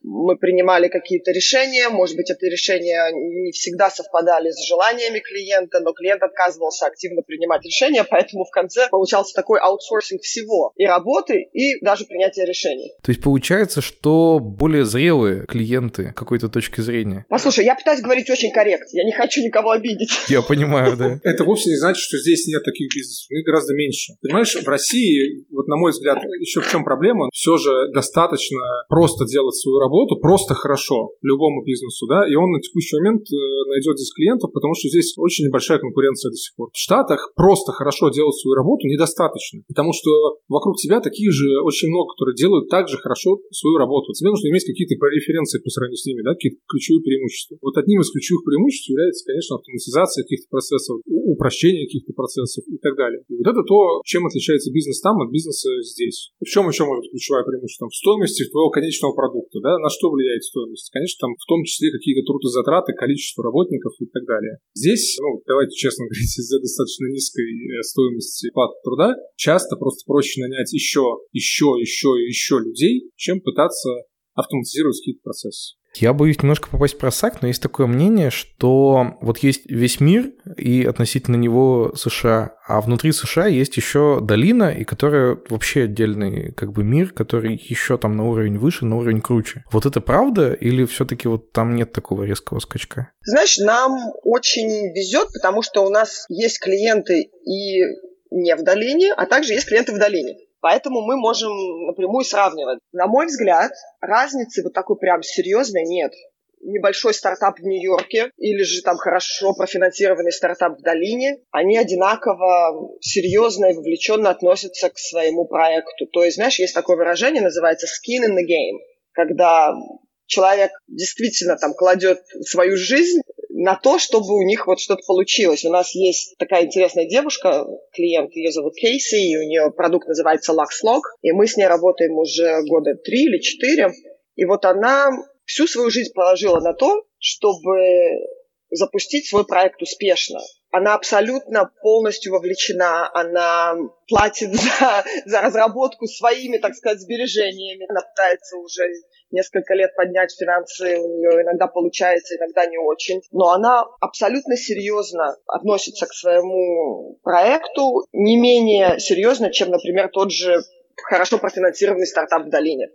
[SPEAKER 4] мы принимали какие-то решения, может быть, эти решения не всегда совпадали с желаниями клиента, но клиент отказывался активно принимать решения, поэтому в конце получался такой аутсорсинг всего, и работы, и даже принятия решений.
[SPEAKER 1] То есть получается, что более зрелые клиенты какой-то точки зрения.
[SPEAKER 4] Послушай, я пытаюсь говорить очень корректно, я не хочу никого обидеть.
[SPEAKER 1] Я понимаю, да.
[SPEAKER 5] Это вовсе не значит, что здесь нет таких бизнесов, их гораздо меньше. Понимаешь, в России, вот на мой взгляд, еще в чем проблема, все же достаточно просто делать свою работу, просто хорошо любому бизнесу, да, и он на текущий момент э, найдет здесь клиентов, потому что здесь очень небольшая конкуренция до сих пор. В Штатах просто хорошо делать свою работу недостаточно, потому что вокруг тебя таких же очень много, которые делают также хорошо свою работу. Тебе нужно иметь какие-то референции по сравнению с ними, да, какие-то ключевые преимущества. Вот одним из ключевых преимуществ является, конечно, автоматизация каких-то процессов, упрощение каких-то процессов и так далее. И вот это то, чем отличается бизнес там от бизнеса здесь. В чем еще может быть ключевое преимущество? В стоимости твоего конечного продукта, да, на что влияет стоимость? Конечно, там в том числе какие-то трудозатраты, количество работников и так далее. Здесь, ну, давайте честно говорить, из-за достаточно низкой э, стоимости платы труда часто просто проще нанять еще, еще, еще еще людей, чем пытаться автоматизировать какие-то процессы.
[SPEAKER 1] Я боюсь немножко попасть в просак, но есть такое мнение, что вот есть весь мир и относительно него США, а внутри США есть еще долина, и которая вообще отдельный как бы мир, который еще там на уровень выше, на уровень круче. Вот это правда или все-таки вот там нет такого резкого скачка?
[SPEAKER 4] Знаешь, нам очень везет, потому что у нас есть клиенты и не в долине, а также есть клиенты в долине. Поэтому мы можем напрямую сравнивать. На мой взгляд, разницы вот такой прям серьезной нет. Небольшой стартап в Нью-Йорке или же там хорошо профинансированный стартап в долине, они одинаково серьезно и вовлеченно относятся к своему проекту. То есть, знаешь, есть такое выражение, называется skin in the game, когда человек действительно там кладет свою жизнь на то, чтобы у них вот что-то получилось. У нас есть такая интересная девушка, клиент, ее зовут Кейси, и у нее продукт называется LuxLog, и мы с ней работаем уже года три или четыре. И вот она всю свою жизнь положила на то, чтобы запустить свой проект успешно. Она абсолютно полностью вовлечена, она платит за, за разработку своими, так сказать, сбережениями. Она пытается уже несколько лет поднять финансы, у нее иногда получается, иногда не очень. Но она абсолютно серьезно относится к своему проекту, не менее серьезно, чем, например, тот же хорошо профинансированный стартап в долине.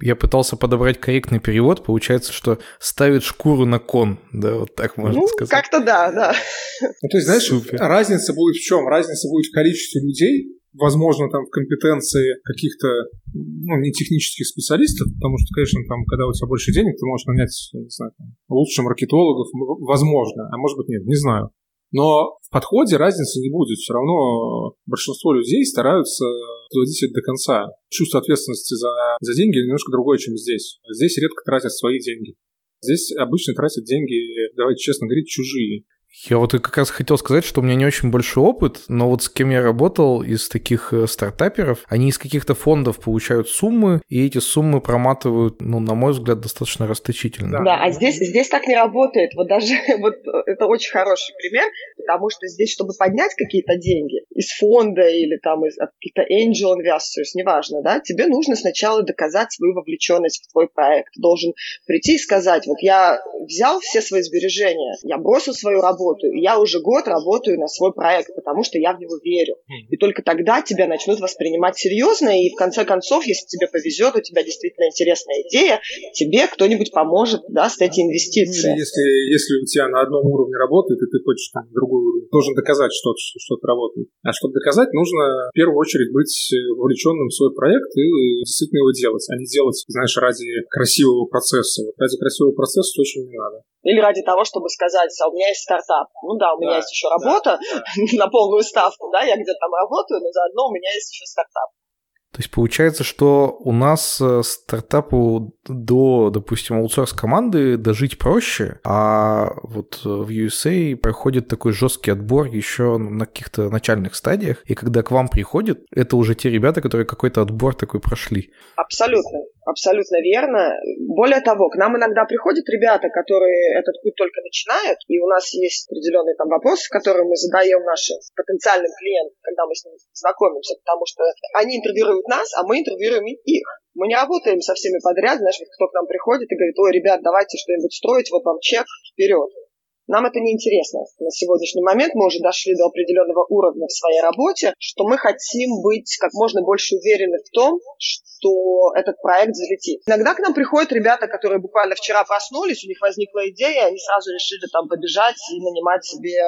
[SPEAKER 1] Я пытался подобрать корректный перевод, получается, что ставит шкуру на кон, да, вот так можно
[SPEAKER 4] ну,
[SPEAKER 1] сказать.
[SPEAKER 4] как-то да, да.
[SPEAKER 5] Ну, то есть, знаешь, Супер. разница будет в чем? Разница будет в количестве людей, возможно, там в компетенции каких-то ну, не технических специалистов, потому что, конечно, там, когда у тебя больше денег, ты можешь нанять, я не знаю, там, лучше маркетологов, возможно, а может быть нет, не знаю. Но в подходе разницы не будет. Все равно большинство людей стараются доводить это до конца. Чувство ответственности за, за деньги немножко другое, чем здесь. Здесь редко тратят свои деньги. Здесь обычно тратят деньги, давайте честно говорить, чужие.
[SPEAKER 1] Я вот как раз хотел сказать, что у меня не очень большой опыт, но вот с кем я работал из таких э, стартаперов, они из каких-то фондов получают суммы, и эти суммы проматывают, ну, на мой взгляд, достаточно расточительно.
[SPEAKER 4] Да, а здесь, здесь так не работает. Вот даже вот это очень хороший пример, потому что здесь, чтобы поднять какие-то деньги из фонда или там из каких-то angel investors, неважно, да, тебе нужно сначала доказать свою вовлеченность в твой проект. Ты должен прийти и сказать, вот я взял все свои сбережения, я бросил свою работу. И я уже год работаю на свой проект, потому что я в него верю. И только тогда тебя начнут воспринимать серьезно, и в конце концов, если тебе повезет, у тебя действительно интересная идея, тебе кто-нибудь поможет, даст эти инвестиции.
[SPEAKER 5] Ну, если, если у тебя на одном уровне работает, и ты хочешь там другой уровень, должен доказать, что что-то работает. А чтобы доказать, нужно в первую очередь быть вовлеченным в свой проект и действительно его делать, а не делать, знаешь, ради красивого процесса. Вот ради красивого процесса точно не надо.
[SPEAKER 4] Или ради того, чтобы сказать, а у меня есть стартап. Ну да, у меня да, есть еще работа да, да. на полную ставку, да, я где-то там работаю, но заодно у меня есть еще стартап.
[SPEAKER 1] То есть получается, что у нас э, стартапу до, допустим, аутсорс команды дожить проще, а вот э, в USA проходит такой жесткий отбор еще на каких-то начальных стадиях, и когда к вам приходят, это уже те ребята, которые какой-то отбор такой прошли.
[SPEAKER 4] Абсолютно. Абсолютно верно. Более того, к нам иногда приходят ребята, которые этот путь только начинают, и у нас есть определенные там вопросы, которые мы задаем нашим потенциальным клиентам, когда мы с ними знакомимся, потому что они интервьюируют нас, а мы интервьюируем их. Мы не работаем со всеми подряд, знаешь, вот кто к нам приходит и говорит, ой, ребят, давайте что-нибудь строить, вот вам чек, вперед. Нам это не интересно. На сегодняшний момент мы уже дошли до определенного уровня в своей работе, что мы хотим быть как можно больше уверены в том, что этот проект залетит. Иногда к нам приходят ребята, которые буквально вчера проснулись, у них возникла идея, и они сразу решили там побежать и нанимать себе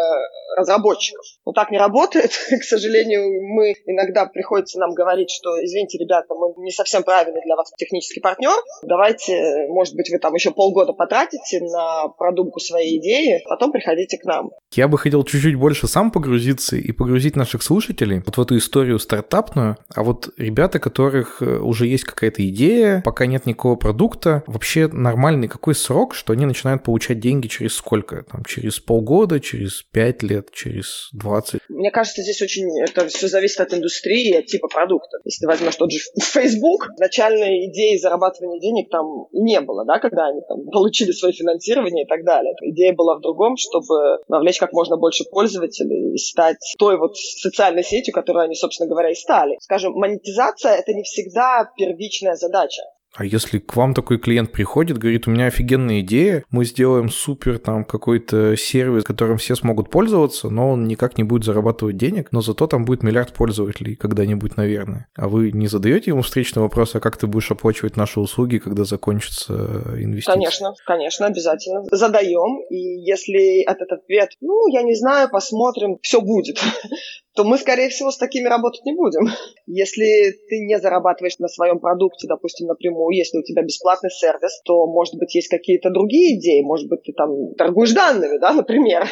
[SPEAKER 4] разработчиков. Но так не работает. К сожалению, мы иногда приходится нам говорить, что, извините, ребята, мы не совсем правильный для вас технический партнер. Давайте, может быть, вы там еще полгода потратите на продумку своей идеи, потом приходите к нам.
[SPEAKER 1] Я бы хотел чуть-чуть больше сам погрузиться и погрузить наших слушателей вот в эту историю стартапную, а вот ребята, которых э, уже есть какая-то идея, пока нет никакого продукта, вообще нормальный какой срок, что они начинают получать деньги через сколько? Там, через полгода, через пять лет, через 20?
[SPEAKER 4] Мне кажется, здесь очень это все зависит от индустрии, от типа продукта. Если возьмешь тот же Facebook, начальной идеи зарабатывания денег там не было, да, когда они там получили свое финансирование и так далее. Идея была в другом чтобы вовлечь как можно больше пользователей и стать той вот социальной сетью, которой они, собственно говоря, и стали. Скажем, монетизация — это не всегда первичная задача.
[SPEAKER 1] А если к вам такой клиент приходит, говорит, у меня офигенная идея, мы сделаем супер там какой-то сервис, которым все смогут пользоваться, но он никак не будет зарабатывать денег, но зато там будет миллиард пользователей когда-нибудь, наверное. А вы не задаете ему встречный вопрос, а как ты будешь оплачивать наши услуги, когда закончится инвестиция?
[SPEAKER 4] Конечно, конечно, обязательно. Задаем, и если этот ответ, ну, я не знаю, посмотрим, все будет, то мы, скорее всего, с такими работать не будем. Если ты не зарабатываешь на своем продукте, допустим, напрямую, если у тебя бесплатный сервис, то, может быть, есть какие-то другие идеи, может быть, ты там торгуешь данными, да, например.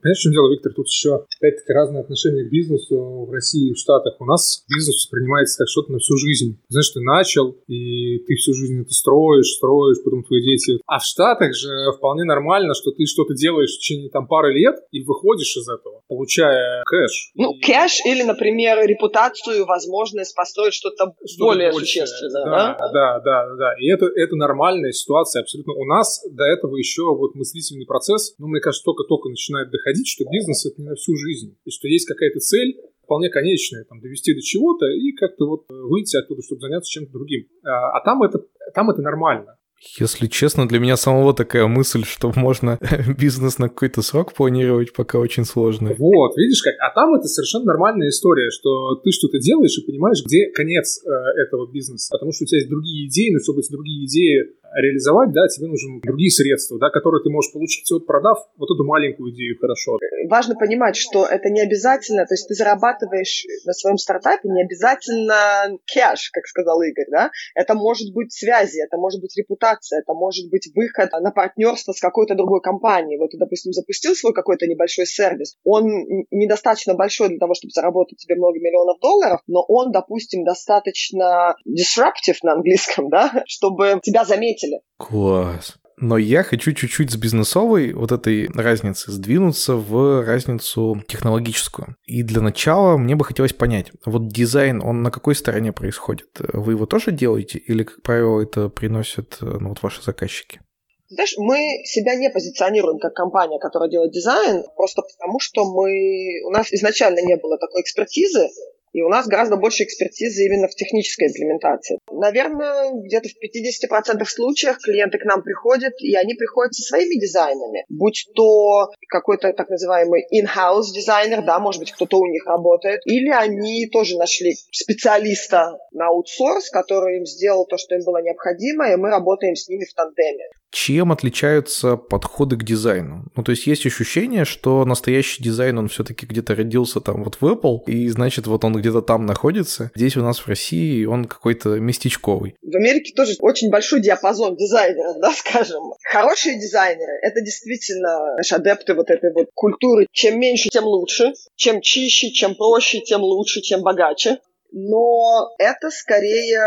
[SPEAKER 5] Понимаешь, в чем дело, Виктор? Тут еще, опять-таки, разные отношения к бизнесу в России и в Штатах. У нас бизнес воспринимается как что-то на всю жизнь. Знаешь, ты начал, и ты всю жизнь это строишь, строишь, потом твои дети. А в Штатах же вполне нормально, что ты что-то делаешь в течение там пары лет и выходишь из этого, получая кэш.
[SPEAKER 4] Ну,
[SPEAKER 5] и...
[SPEAKER 4] кэш или, например, репутацию, возможность построить что-то, что более большее. существенное.
[SPEAKER 5] Да, да, да, да, да. И это, это нормальная ситуация абсолютно. У нас до этого еще вот мыслительный процесс, ну, мне кажется, только-только начинает доходить доходить, что бизнес это не на всю жизнь, и что есть какая-то цель, вполне конечная, там, довести до чего-то и как-то вот выйти оттуда, чтобы заняться чем-то другим. А, а там, это, там это нормально.
[SPEAKER 1] Если честно, для меня самого такая мысль, что можно бизнес на какой-то срок планировать, пока очень сложно.
[SPEAKER 5] Вот, видишь как? А там это совершенно нормальная история, что ты что-то делаешь и понимаешь, где конец э, этого бизнеса. Потому что у тебя есть другие идеи, но чтобы эти другие идеи реализовать, да, тебе нужны другие средства, да, которые ты можешь получить, вот продав вот эту маленькую идею хорошо.
[SPEAKER 4] Важно понимать, что это не обязательно, то есть ты зарабатываешь на своем стартапе не обязательно кэш, как сказал Игорь, да, это может быть связи, это может быть репутация, это может быть выход на партнерство с какой-то другой компанией. Вот ты, допустим, запустил свой какой-то небольшой сервис, он недостаточно большой для того, чтобы заработать тебе много миллионов долларов, но он, допустим, достаточно disruptive на английском, да, чтобы тебя заметили.
[SPEAKER 1] Класс. Но я хочу чуть-чуть с бизнесовой вот этой разницы сдвинуться в разницу технологическую. И для начала мне бы хотелось понять, вот дизайн, он на какой стороне происходит? Вы его тоже делаете или, как правило, это приносят ну, вот ваши заказчики?
[SPEAKER 4] Знаешь, мы себя не позиционируем как компания, которая делает дизайн, просто потому что мы, у нас изначально не было такой экспертизы, и у нас гораздо больше экспертизы именно в технической имплементации. Наверное, где-то в 50% случаях клиенты к нам приходят, и они приходят со своими дизайнами. Будь то какой-то так называемый in-house дизайнер, да, может быть, кто-то у них работает, или они тоже нашли специалиста на аутсорс, который им сделал то, что им было необходимо, и мы работаем с ними в тандеме.
[SPEAKER 1] Чем отличаются подходы к дизайну? Ну, то есть есть ощущение, что настоящий дизайн, он все-таки где-то родился там вот в Apple, и значит, вот он где-то там находится. Здесь у нас в России он какой-то местечковый.
[SPEAKER 4] В Америке тоже очень большой диапазон дизайнеров, да, скажем. Хорошие дизайнеры — это действительно знаешь, адепты вот этой вот культуры. Чем меньше, тем лучше. Чем чище, чем проще, тем лучше, тем богаче но это скорее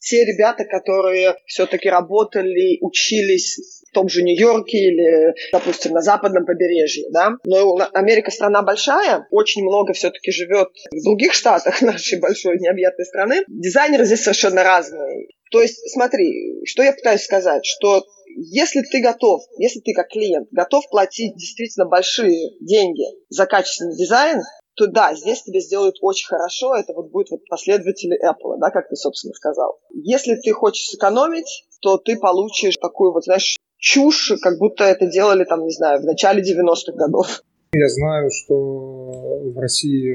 [SPEAKER 4] те ребята, которые все-таки работали, учились в том же Нью-Йорке или, допустим, на западном побережье, да. Но Америка страна большая, очень много все-таки живет в других штатах нашей большой необъятной страны. Дизайнеры здесь совершенно разные. То есть, смотри, что я пытаюсь сказать, что если ты готов, если ты как клиент готов платить действительно большие деньги за качественный дизайн, то да, здесь тебе сделают очень хорошо, это вот будет вот последователи Apple, да, как ты, собственно, сказал. Если ты хочешь сэкономить, то ты получишь такую вот, знаешь, чушь, как будто это делали, там, не знаю, в начале 90-х годов.
[SPEAKER 5] Я знаю, что в России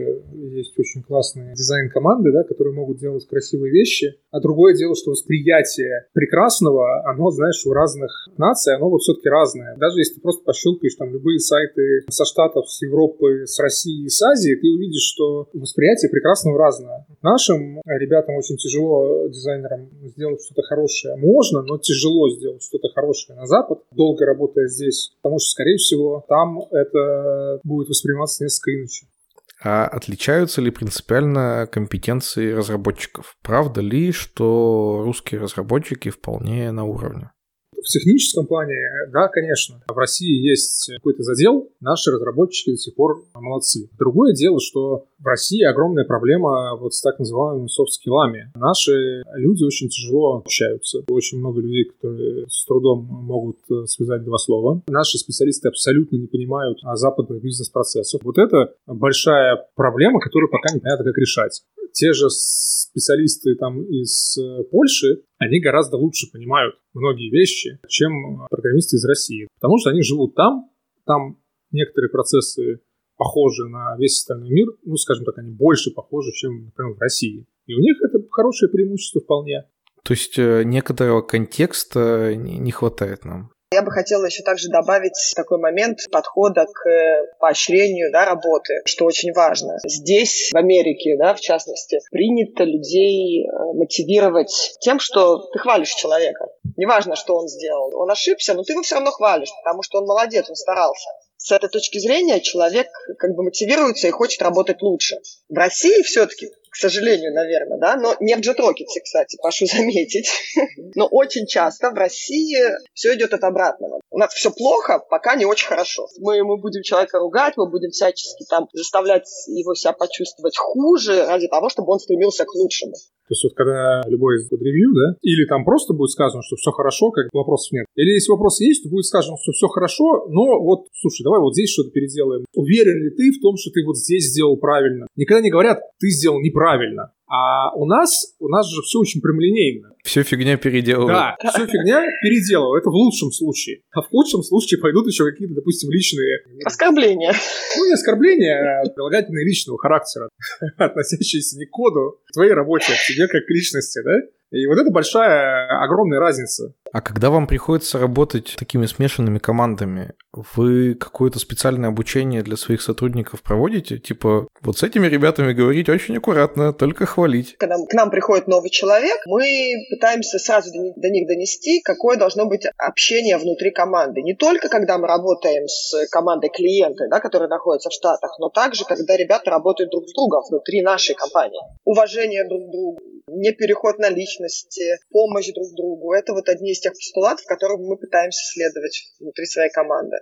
[SPEAKER 5] есть очень классные дизайн-команды, да, которые могут делать красивые вещи. А другое дело, что восприятие прекрасного, оно, знаешь, у разных наций, оно вот все-таки разное. Даже если ты просто пощелкаешь там любые сайты со Штатов, с Европы, с России, с Азии, ты увидишь, что восприятие прекрасного разное. Нашим ребятам очень тяжело, дизайнерам, сделать что-то хорошее. Можно, но тяжело сделать что-то хорошее на Запад, долго работая здесь, потому что, скорее всего, там это будет восприниматься несколько иначе.
[SPEAKER 1] А отличаются ли принципиально компетенции разработчиков? Правда ли, что русские разработчики вполне на уровне?
[SPEAKER 5] В техническом плане, да, конечно. В России есть какой-то задел, наши разработчики до сих пор молодцы. Другое дело, что в России огромная проблема вот с так называемыми софт-скиллами. Наши люди очень тяжело общаются. Очень много людей, которые с трудом могут э, связать два слова. Наши специалисты абсолютно не понимают западных бизнес-процессов. Вот это большая проблема, которую пока непонятно, как решать те же специалисты там из э, Польши, они гораздо лучше понимают многие вещи, чем программисты из России. Потому что они живут там, там некоторые процессы похожи на весь остальной мир, ну, скажем так, они больше похожи, чем, например, в России. И у них это хорошее преимущество вполне.
[SPEAKER 1] То есть э, некоторого контекста не хватает нам.
[SPEAKER 4] Я бы хотела еще также добавить такой момент подхода к поощрению да, работы, что очень важно. Здесь, в Америке, да, в частности, принято людей э, мотивировать тем, что ты хвалишь человека. Неважно, что он сделал. Он ошибся, но ты его все равно хвалишь, потому что он молодец, он старался. С этой точки зрения человек как бы мотивируется и хочет работать лучше. В России все-таки к сожалению, наверное, да, но не в JetRocket, кстати, прошу заметить. Но очень часто в России все идет от обратного. У нас все плохо, пока не очень хорошо. Мы, мы будем человека ругать, мы будем всячески там заставлять его себя почувствовать хуже ради того, чтобы он стремился к лучшему.
[SPEAKER 5] То есть вот когда любой из ревью, да, или там просто будет сказано, что все хорошо, как вопросов нет. Или если вопросы есть, то будет сказано, что все хорошо, но вот, слушай, давай вот здесь что-то переделаем. Уверен ли ты в том, что ты вот здесь сделал правильно? Никогда не говорят, ты сделал неправильно. А у нас, у нас же все очень прямолинейно.
[SPEAKER 1] Все фигня переделывают.
[SPEAKER 5] Да, все фигня переделывают. Это в лучшем случае. А в худшем случае пойдут еще какие-то, допустим, личные...
[SPEAKER 4] Оскорбления.
[SPEAKER 5] Ну, не оскорбления, а прилагательные личного характера, относящиеся не к коду, к твоей работе, к тебе как к личности, да? И вот это большая, огромная разница.
[SPEAKER 1] А когда вам приходится работать такими смешанными командами, вы какое-то специальное обучение для своих сотрудников проводите? Типа, вот с этими ребятами говорить очень аккуратно, только хвалить.
[SPEAKER 4] Когда к нам приходит новый человек, мы пытаемся сразу до них донести, какое должно быть общение внутри команды. Не только когда мы работаем с командой клиента, да, которые находятся в Штатах, но также, когда ребята работают друг с другом внутри нашей компании. Уважение друг к другу, не переход на личности, помощь друг другу. Это вот одни из тех постулатов, которым мы пытаемся следовать внутри своей команды.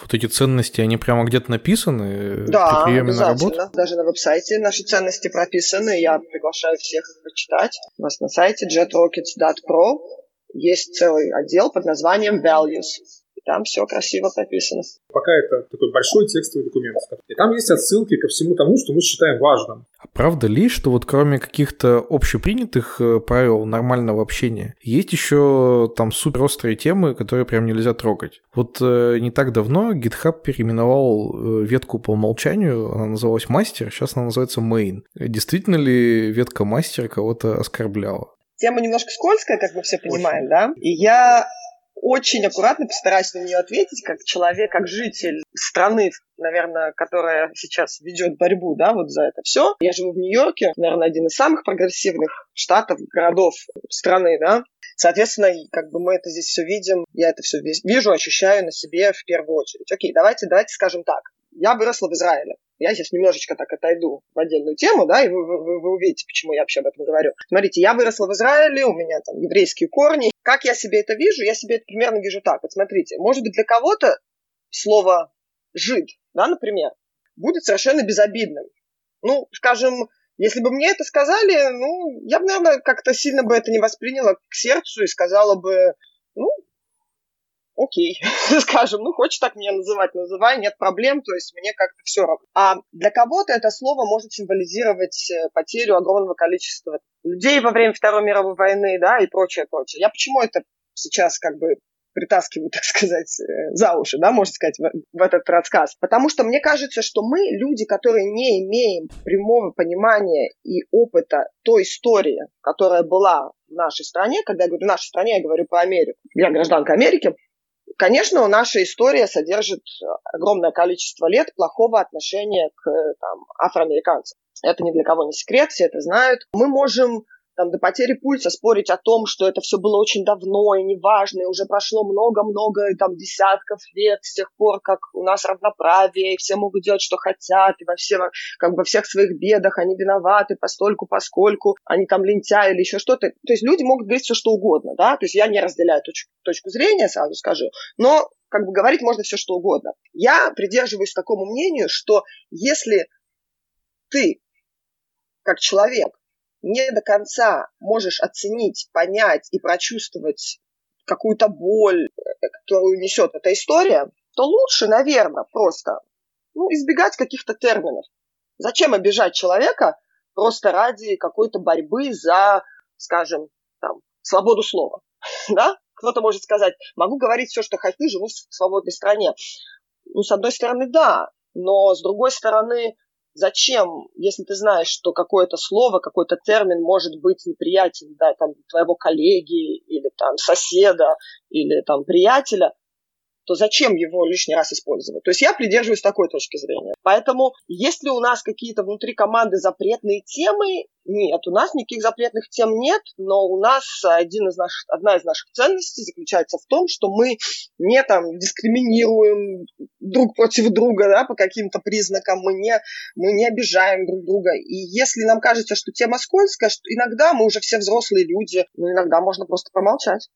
[SPEAKER 1] Вот эти ценности, они прямо где-то написаны
[SPEAKER 4] да, при приеме на работу? Даже на веб-сайте наши ценности прописаны. Я приглашаю всех их почитать. У нас на сайте jetrockets.pro есть целый отдел под названием Values. И там все красиво прописано.
[SPEAKER 5] Пока это такой большой текстовый документ. И там есть отсылки ко всему тому, что мы считаем важным.
[SPEAKER 1] А правда ли, что вот кроме каких-то общепринятых э, правил нормального общения, есть еще там супер острые темы, которые прям нельзя трогать? Вот э, не так давно GitHub переименовал э, ветку по умолчанию, она называлась мастер, сейчас она называется main. Действительно ли ветка мастер кого-то оскорбляла?
[SPEAKER 4] Тема немножко скользкая, как мы все понимаем, Очень. да? И я очень аккуратно постараюсь на нее ответить, как человек, как житель страны, наверное, которая сейчас ведет борьбу, да, вот за это все. Я живу в Нью-Йорке, наверное, один из самых прогрессивных штатов, городов страны, да. Соответственно, как бы мы это здесь все видим, я это все вижу, ощущаю на себе в первую очередь. Окей, давайте, давайте скажем так. Я выросла в Израиле. Я сейчас немножечко так отойду в отдельную тему, да, и вы, вы, вы увидите, почему я вообще об этом говорю. Смотрите, я выросла в Израиле, у меня там еврейские корни. Как я себе это вижу? Я себе это примерно вижу так. Вот смотрите, может быть, для кого-то слово «жид», да, например, будет совершенно безобидным. Ну, скажем, если бы мне это сказали, ну, я бы, наверное, как-то сильно бы это не восприняла к сердцу и сказала бы, окей, скажем, ну, хочешь так меня называть, называй, нет проблем, то есть мне как-то все равно. А для кого-то это слово может символизировать э, потерю огромного количества людей во время Второй мировой войны, да, и прочее, прочее. Я почему это сейчас как бы притаскиваю, так сказать, э, за уши, да, можно сказать, в, в этот рассказ. Потому что мне кажется, что мы, люди, которые не имеем прямого понимания и опыта той истории, которая была в нашей стране, когда я говорю в нашей стране, я говорю про Америку, я гражданка Америки, Конечно, наша история содержит огромное количество лет плохого отношения к там, афроамериканцам. Это ни для кого не секрет, все это знают. Мы можем там, до потери пульса спорить о том, что это все было очень давно и неважно, и уже прошло много-много там, десятков лет с тех пор, как у нас равноправие, и все могут делать, что хотят, и во, все, как бы, во всех своих бедах они виноваты постольку, поскольку они там лентяи или еще что-то. То есть люди могут говорить все, что угодно, да, то есть я не разделяю точку, точку зрения, сразу скажу, но как бы говорить можно все, что угодно. Я придерживаюсь такому мнению, что если ты, как человек, не до конца можешь оценить, понять и прочувствовать какую-то боль, э, которую несет эта история, то лучше, наверное, просто ну, избегать каких-то терминов. Зачем обижать человека просто ради какой-то борьбы за, скажем, там, свободу слова. Да? Кто-то может сказать, могу говорить все, что хочу, живу в свободной стране. Ну, с одной стороны, да, но с другой стороны, зачем, если ты знаешь, что какое-то слово, какой-то термин может быть неприятен, да, там, твоего коллеги или там соседа или там приятеля, то зачем его лишний раз использовать? То есть я придерживаюсь такой точки зрения. Поэтому, если у нас какие-то внутри команды запретные темы, нет, у нас никаких запретных тем нет, но у нас один из наших, одна из наших ценностей заключается в том, что мы не там дискриминируем друг против друга да, по каким-то признакам, мы не, мы не обижаем друг друга. И если нам кажется, что тема скользкая, что иногда мы уже все взрослые люди, но иногда можно просто промолчать.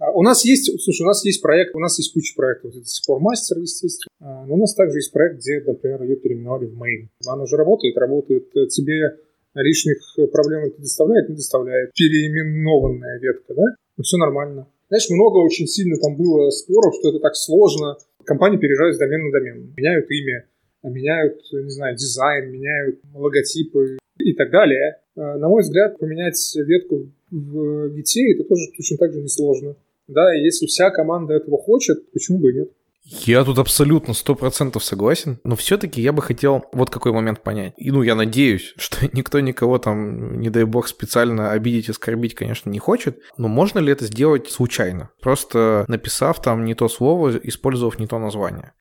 [SPEAKER 5] А у нас есть, слушай, у нас есть проект, у нас есть куча проектов, это до сих пор мастер, естественно, а, но у нас также есть проект, где, например, ее переименовали в main. Она уже работает, работает, э, тебе лишних проблем это доставляет, не доставляет. Переименованная ветка, да? Ну, все нормально. Знаешь, много очень сильно там было споров, что это так сложно. Компании переезжают с домена на домен, меняют имя, меняют, не знаю, дизайн, меняют логотипы и так далее. А, на мой взгляд, поменять ветку в детей это тоже точно так же несложно. Да, и если вся команда этого хочет, почему бы и нет?
[SPEAKER 1] Я тут абсолютно сто процентов согласен, но все-таки я бы хотел вот какой момент понять. И ну, я надеюсь, что никто никого там, не дай бог, специально обидеть, оскорбить, конечно, не хочет, но можно ли это сделать случайно? Просто написав там не то слово, использовав не то название.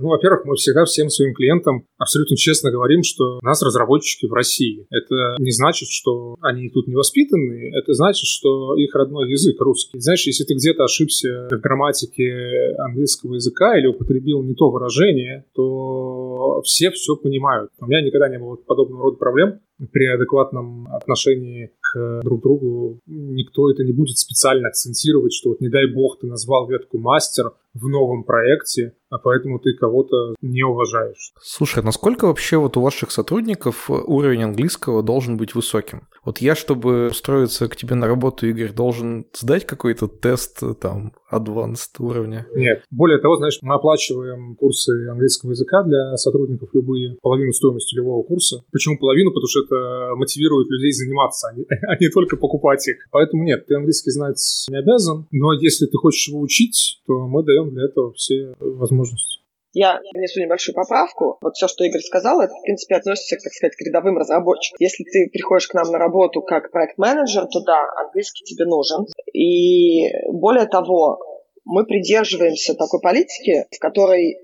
[SPEAKER 5] Ну, во-первых, мы всегда всем своим клиентам абсолютно честно говорим, что у нас разработчики в России. Это не значит, что они тут не воспитаны, это значит, что их родной язык русский. Знаешь, если ты где-то ошибся в грамматике английского языка или употребил не то выражение, то все все понимают. У меня никогда не было подобного рода проблем при адекватном отношении к друг другу никто это не будет специально акцентировать, что вот не дай бог ты назвал ветку мастер в новом проекте, а поэтому ты кого-то не уважаешь.
[SPEAKER 1] Слушай, а насколько вообще вот у ваших сотрудников уровень английского должен быть высоким? Вот я, чтобы устроиться к тебе на работу, Игорь, должен сдать какой-то тест там advanced уровня?
[SPEAKER 5] Нет. Более того, знаешь, мы оплачиваем курсы английского языка для сотрудников любые, половину стоимости любого курса. Почему половину? Потому что это мотивирует людей заниматься, а не, а не только покупать их. Поэтому нет, ты английский знать не обязан, но если ты хочешь его учить, то мы даем для этого все возможности.
[SPEAKER 4] Я внесу небольшую поправку. Вот все, что Игорь сказал, это, в принципе, относится, так сказать, к рядовым разработчикам. Если ты приходишь к нам на работу как проект-менеджер, то да, английский тебе нужен. И более того, мы придерживаемся такой политики, в которой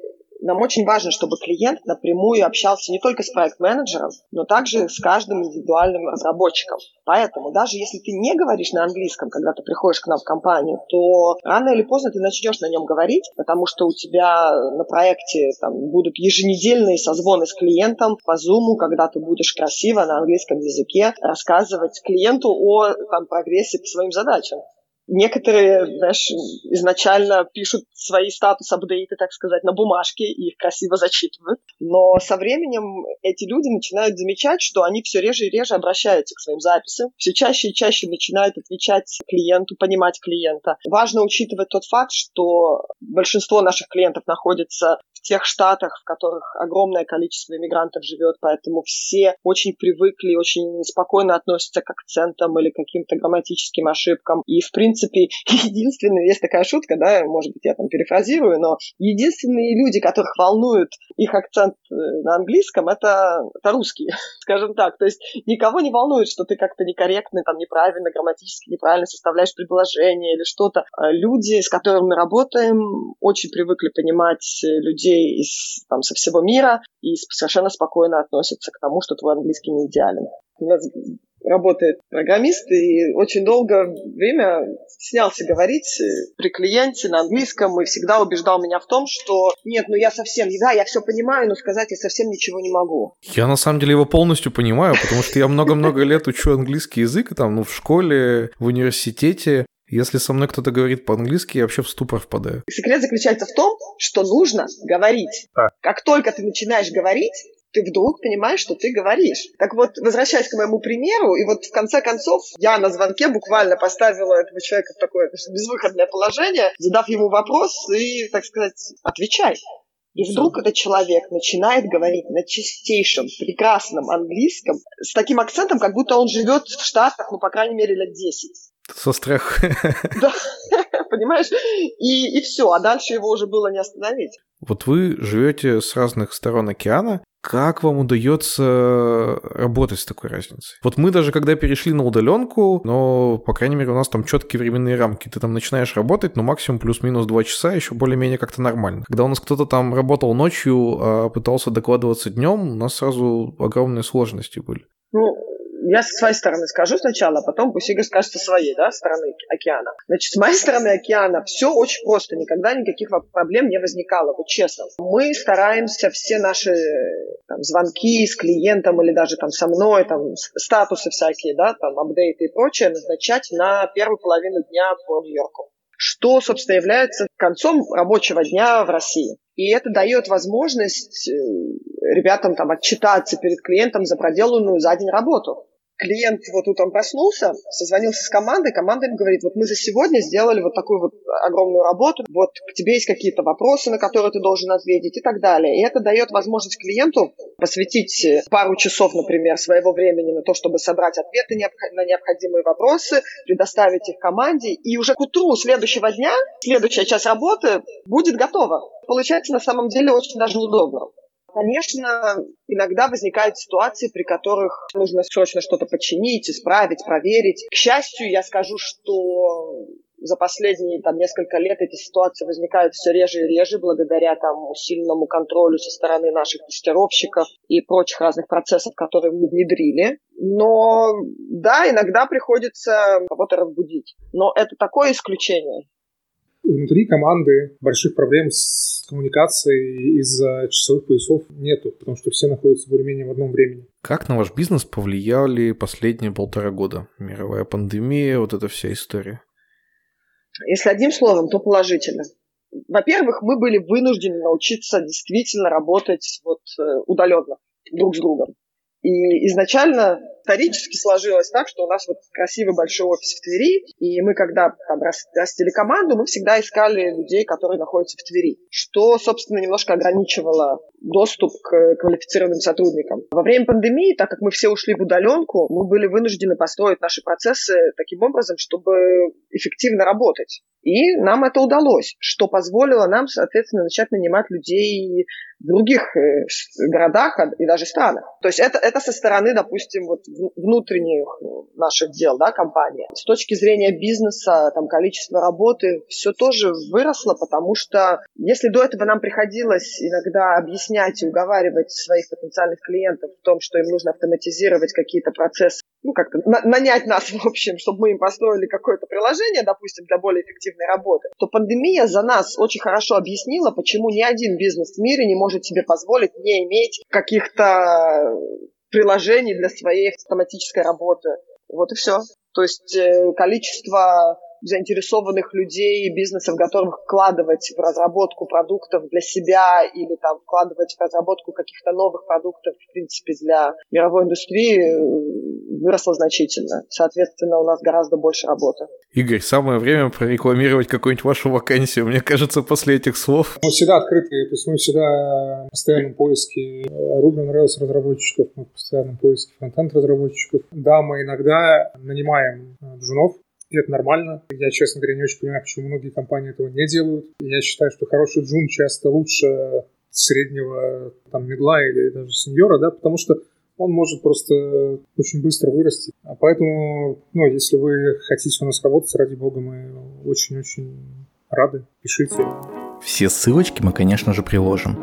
[SPEAKER 4] нам очень важно, чтобы клиент напрямую общался не только с проект-менеджером, но также с каждым индивидуальным разработчиком. Поэтому даже если ты не говоришь на английском, когда ты приходишь к нам в компанию, то рано или поздно ты начнешь на нем говорить, потому что у тебя на проекте там, будут еженедельные созвоны с клиентом по Zoom, когда ты будешь красиво на английском языке рассказывать клиенту о там, прогрессе по своим задачам. Некоторые, знаешь, изначально пишут свои статус-апдейты, так сказать, на бумажке и их красиво зачитывают. Но со временем эти люди начинают замечать, что они все реже и реже обращаются к своим записям, все чаще и чаще начинают отвечать клиенту, понимать клиента. Важно учитывать тот факт, что большинство наших клиентов находится тех штатах, в которых огромное количество иммигрантов живет, поэтому все очень привыкли, очень спокойно относятся к акцентам или каким-то грамматическим ошибкам. И, в принципе, единственная, есть такая шутка, да, может быть, я там перефразирую, но единственные люди, которых волнует их акцент э, на английском, это, это русские, скажем так. То есть никого не волнует, что ты как-то некорректно, там, неправильно, грамматически неправильно составляешь предложение или что-то. А люди, с которыми мы работаем, очень привыкли понимать людей, людей из, там, со всего мира и совершенно спокойно относятся к тому, что твой английский не идеален. У нас работает программист и очень долгое время стеснялся говорить при клиенте на английском и всегда убеждал меня в том, что нет, ну я совсем, да, я все понимаю, но сказать я совсем ничего не могу.
[SPEAKER 1] Я на самом деле его полностью понимаю, потому что я много-много лет учу английский язык, там, ну, в школе, в университете, если со мной кто-то говорит по-английски, я вообще в ступор впадаю.
[SPEAKER 4] Секрет заключается в том, что нужно говорить. А. Как только ты начинаешь говорить, ты вдруг понимаешь, что ты говоришь. Так вот, возвращаясь к моему примеру, и вот в конце концов я на звонке буквально поставила этого человека в такое безвыходное положение, задав ему вопрос и, так сказать, отвечай. И вдруг этот человек начинает говорить на чистейшем, прекрасном английском с таким акцентом, как будто он живет в Штатах, ну, по крайней мере, лет 10.
[SPEAKER 1] Со страха.
[SPEAKER 4] Да, понимаешь? И, и все, а дальше его уже было не остановить.
[SPEAKER 1] Вот вы живете с разных сторон океана, как вам удается работать с такой разницей? Вот мы даже когда перешли на удаленку, но, по крайней мере, у нас там четкие временные рамки. Ты там начинаешь работать, но максимум плюс-минус 2 часа, еще более-менее как-то нормально. Когда у нас кто-то там работал ночью, а пытался докладываться днем, у нас сразу огромные сложности были.
[SPEAKER 4] Ну, я со своей стороны скажу сначала, а потом пусть Игорь скажет со своей да, стороны океана. Значит, с моей стороны океана все очень просто. Никогда никаких проблем не возникало, вот честно. Мы стараемся все наши там, звонки с клиентом или даже там со мной, там, статусы всякие, да, там, апдейты и прочее назначать на первую половину дня по Нью-Йорку что, собственно, является концом рабочего дня в России. И это дает возможность э, ребятам там отчитаться перед клиентом за проделанную за день работу клиент вот утром проснулся, созвонился с командой, команда им говорит, вот мы за сегодня сделали вот такую вот огромную работу, вот к тебе есть какие-то вопросы, на которые ты должен ответить и так далее. И это дает возможность клиенту посвятить пару часов, например, своего времени на то, чтобы собрать ответы на необходимые вопросы, предоставить их команде, и уже к утру следующего дня, следующая часть работы будет готова. Получается на самом деле очень даже удобно. Конечно, иногда возникают ситуации, при которых нужно срочно что-то починить, исправить, проверить. К счастью, я скажу, что за последние там, несколько лет эти ситуации возникают все реже и реже благодаря там, усиленному контролю со стороны наших тестировщиков и прочих разных процессов, которые мы внедрили. Но да, иногда приходится кого-то разбудить. Но это такое исключение
[SPEAKER 5] внутри команды больших проблем с коммуникацией из-за часовых поясов нету, потому что все находятся более-менее в одном времени.
[SPEAKER 1] Как на ваш бизнес повлияли последние полтора года? Мировая пандемия, вот эта вся история.
[SPEAKER 4] Если одним словом, то положительно. Во-первых, мы были вынуждены научиться действительно работать вот э, удаленно друг с другом. И изначально исторически сложилось так, что у нас вот красивый большой офис в Твери, и мы, когда там растили команду, мы всегда искали людей, которые находятся в Твери, что, собственно, немножко ограничивало доступ к квалифицированным сотрудникам. Во время пандемии, так как мы все ушли в удаленку, мы были вынуждены построить наши процессы таким образом, чтобы эффективно работать. И нам это удалось, что позволило нам, соответственно, начать нанимать людей в других э, городах и даже странах. То есть это, это со стороны, допустим, вот внутренних наших дел, да, компании. С точки зрения бизнеса, там, количество работы, все тоже выросло, потому что если до этого нам приходилось иногда объяснять и уговаривать своих потенциальных клиентов в том, что им нужно автоматизировать какие-то процессы, ну, как-то на- нанять нас, в общем, чтобы мы им построили какое-то приложение, допустим, для более эффективной работы, то пандемия за нас очень хорошо объяснила, почему ни один бизнес в мире не может себе позволить не иметь каких-то приложений для своей автоматической работы. Вот и все. То есть э, количество заинтересованных людей и бизнесов, готовых вкладывать в разработку продуктов для себя или там вкладывать в разработку каких-то новых продуктов, в принципе, для мировой индустрии, выросло значительно. Соответственно, у нас гораздо больше работы.
[SPEAKER 1] Игорь, самое время прорекламировать какую-нибудь вашу вакансию. Мне кажется, после этих слов...
[SPEAKER 5] Мы всегда открыты, то есть мы всегда в постоянном поиске Ruby on Rails разработчиков, мы в постоянном поиске фронтенд разработчиков. Да, мы иногда нанимаем э, джунов, и это нормально. Я, честно говоря, не очень понимаю, почему многие компании этого не делают. Я считаю, что хороший джун часто лучше среднего там медла или даже сеньора, да, потому что он может просто очень быстро вырасти. А поэтому, ну, если вы хотите у нас работать, ради бога, мы очень-очень рады. Пишите.
[SPEAKER 1] Все ссылочки мы, конечно же, приложим.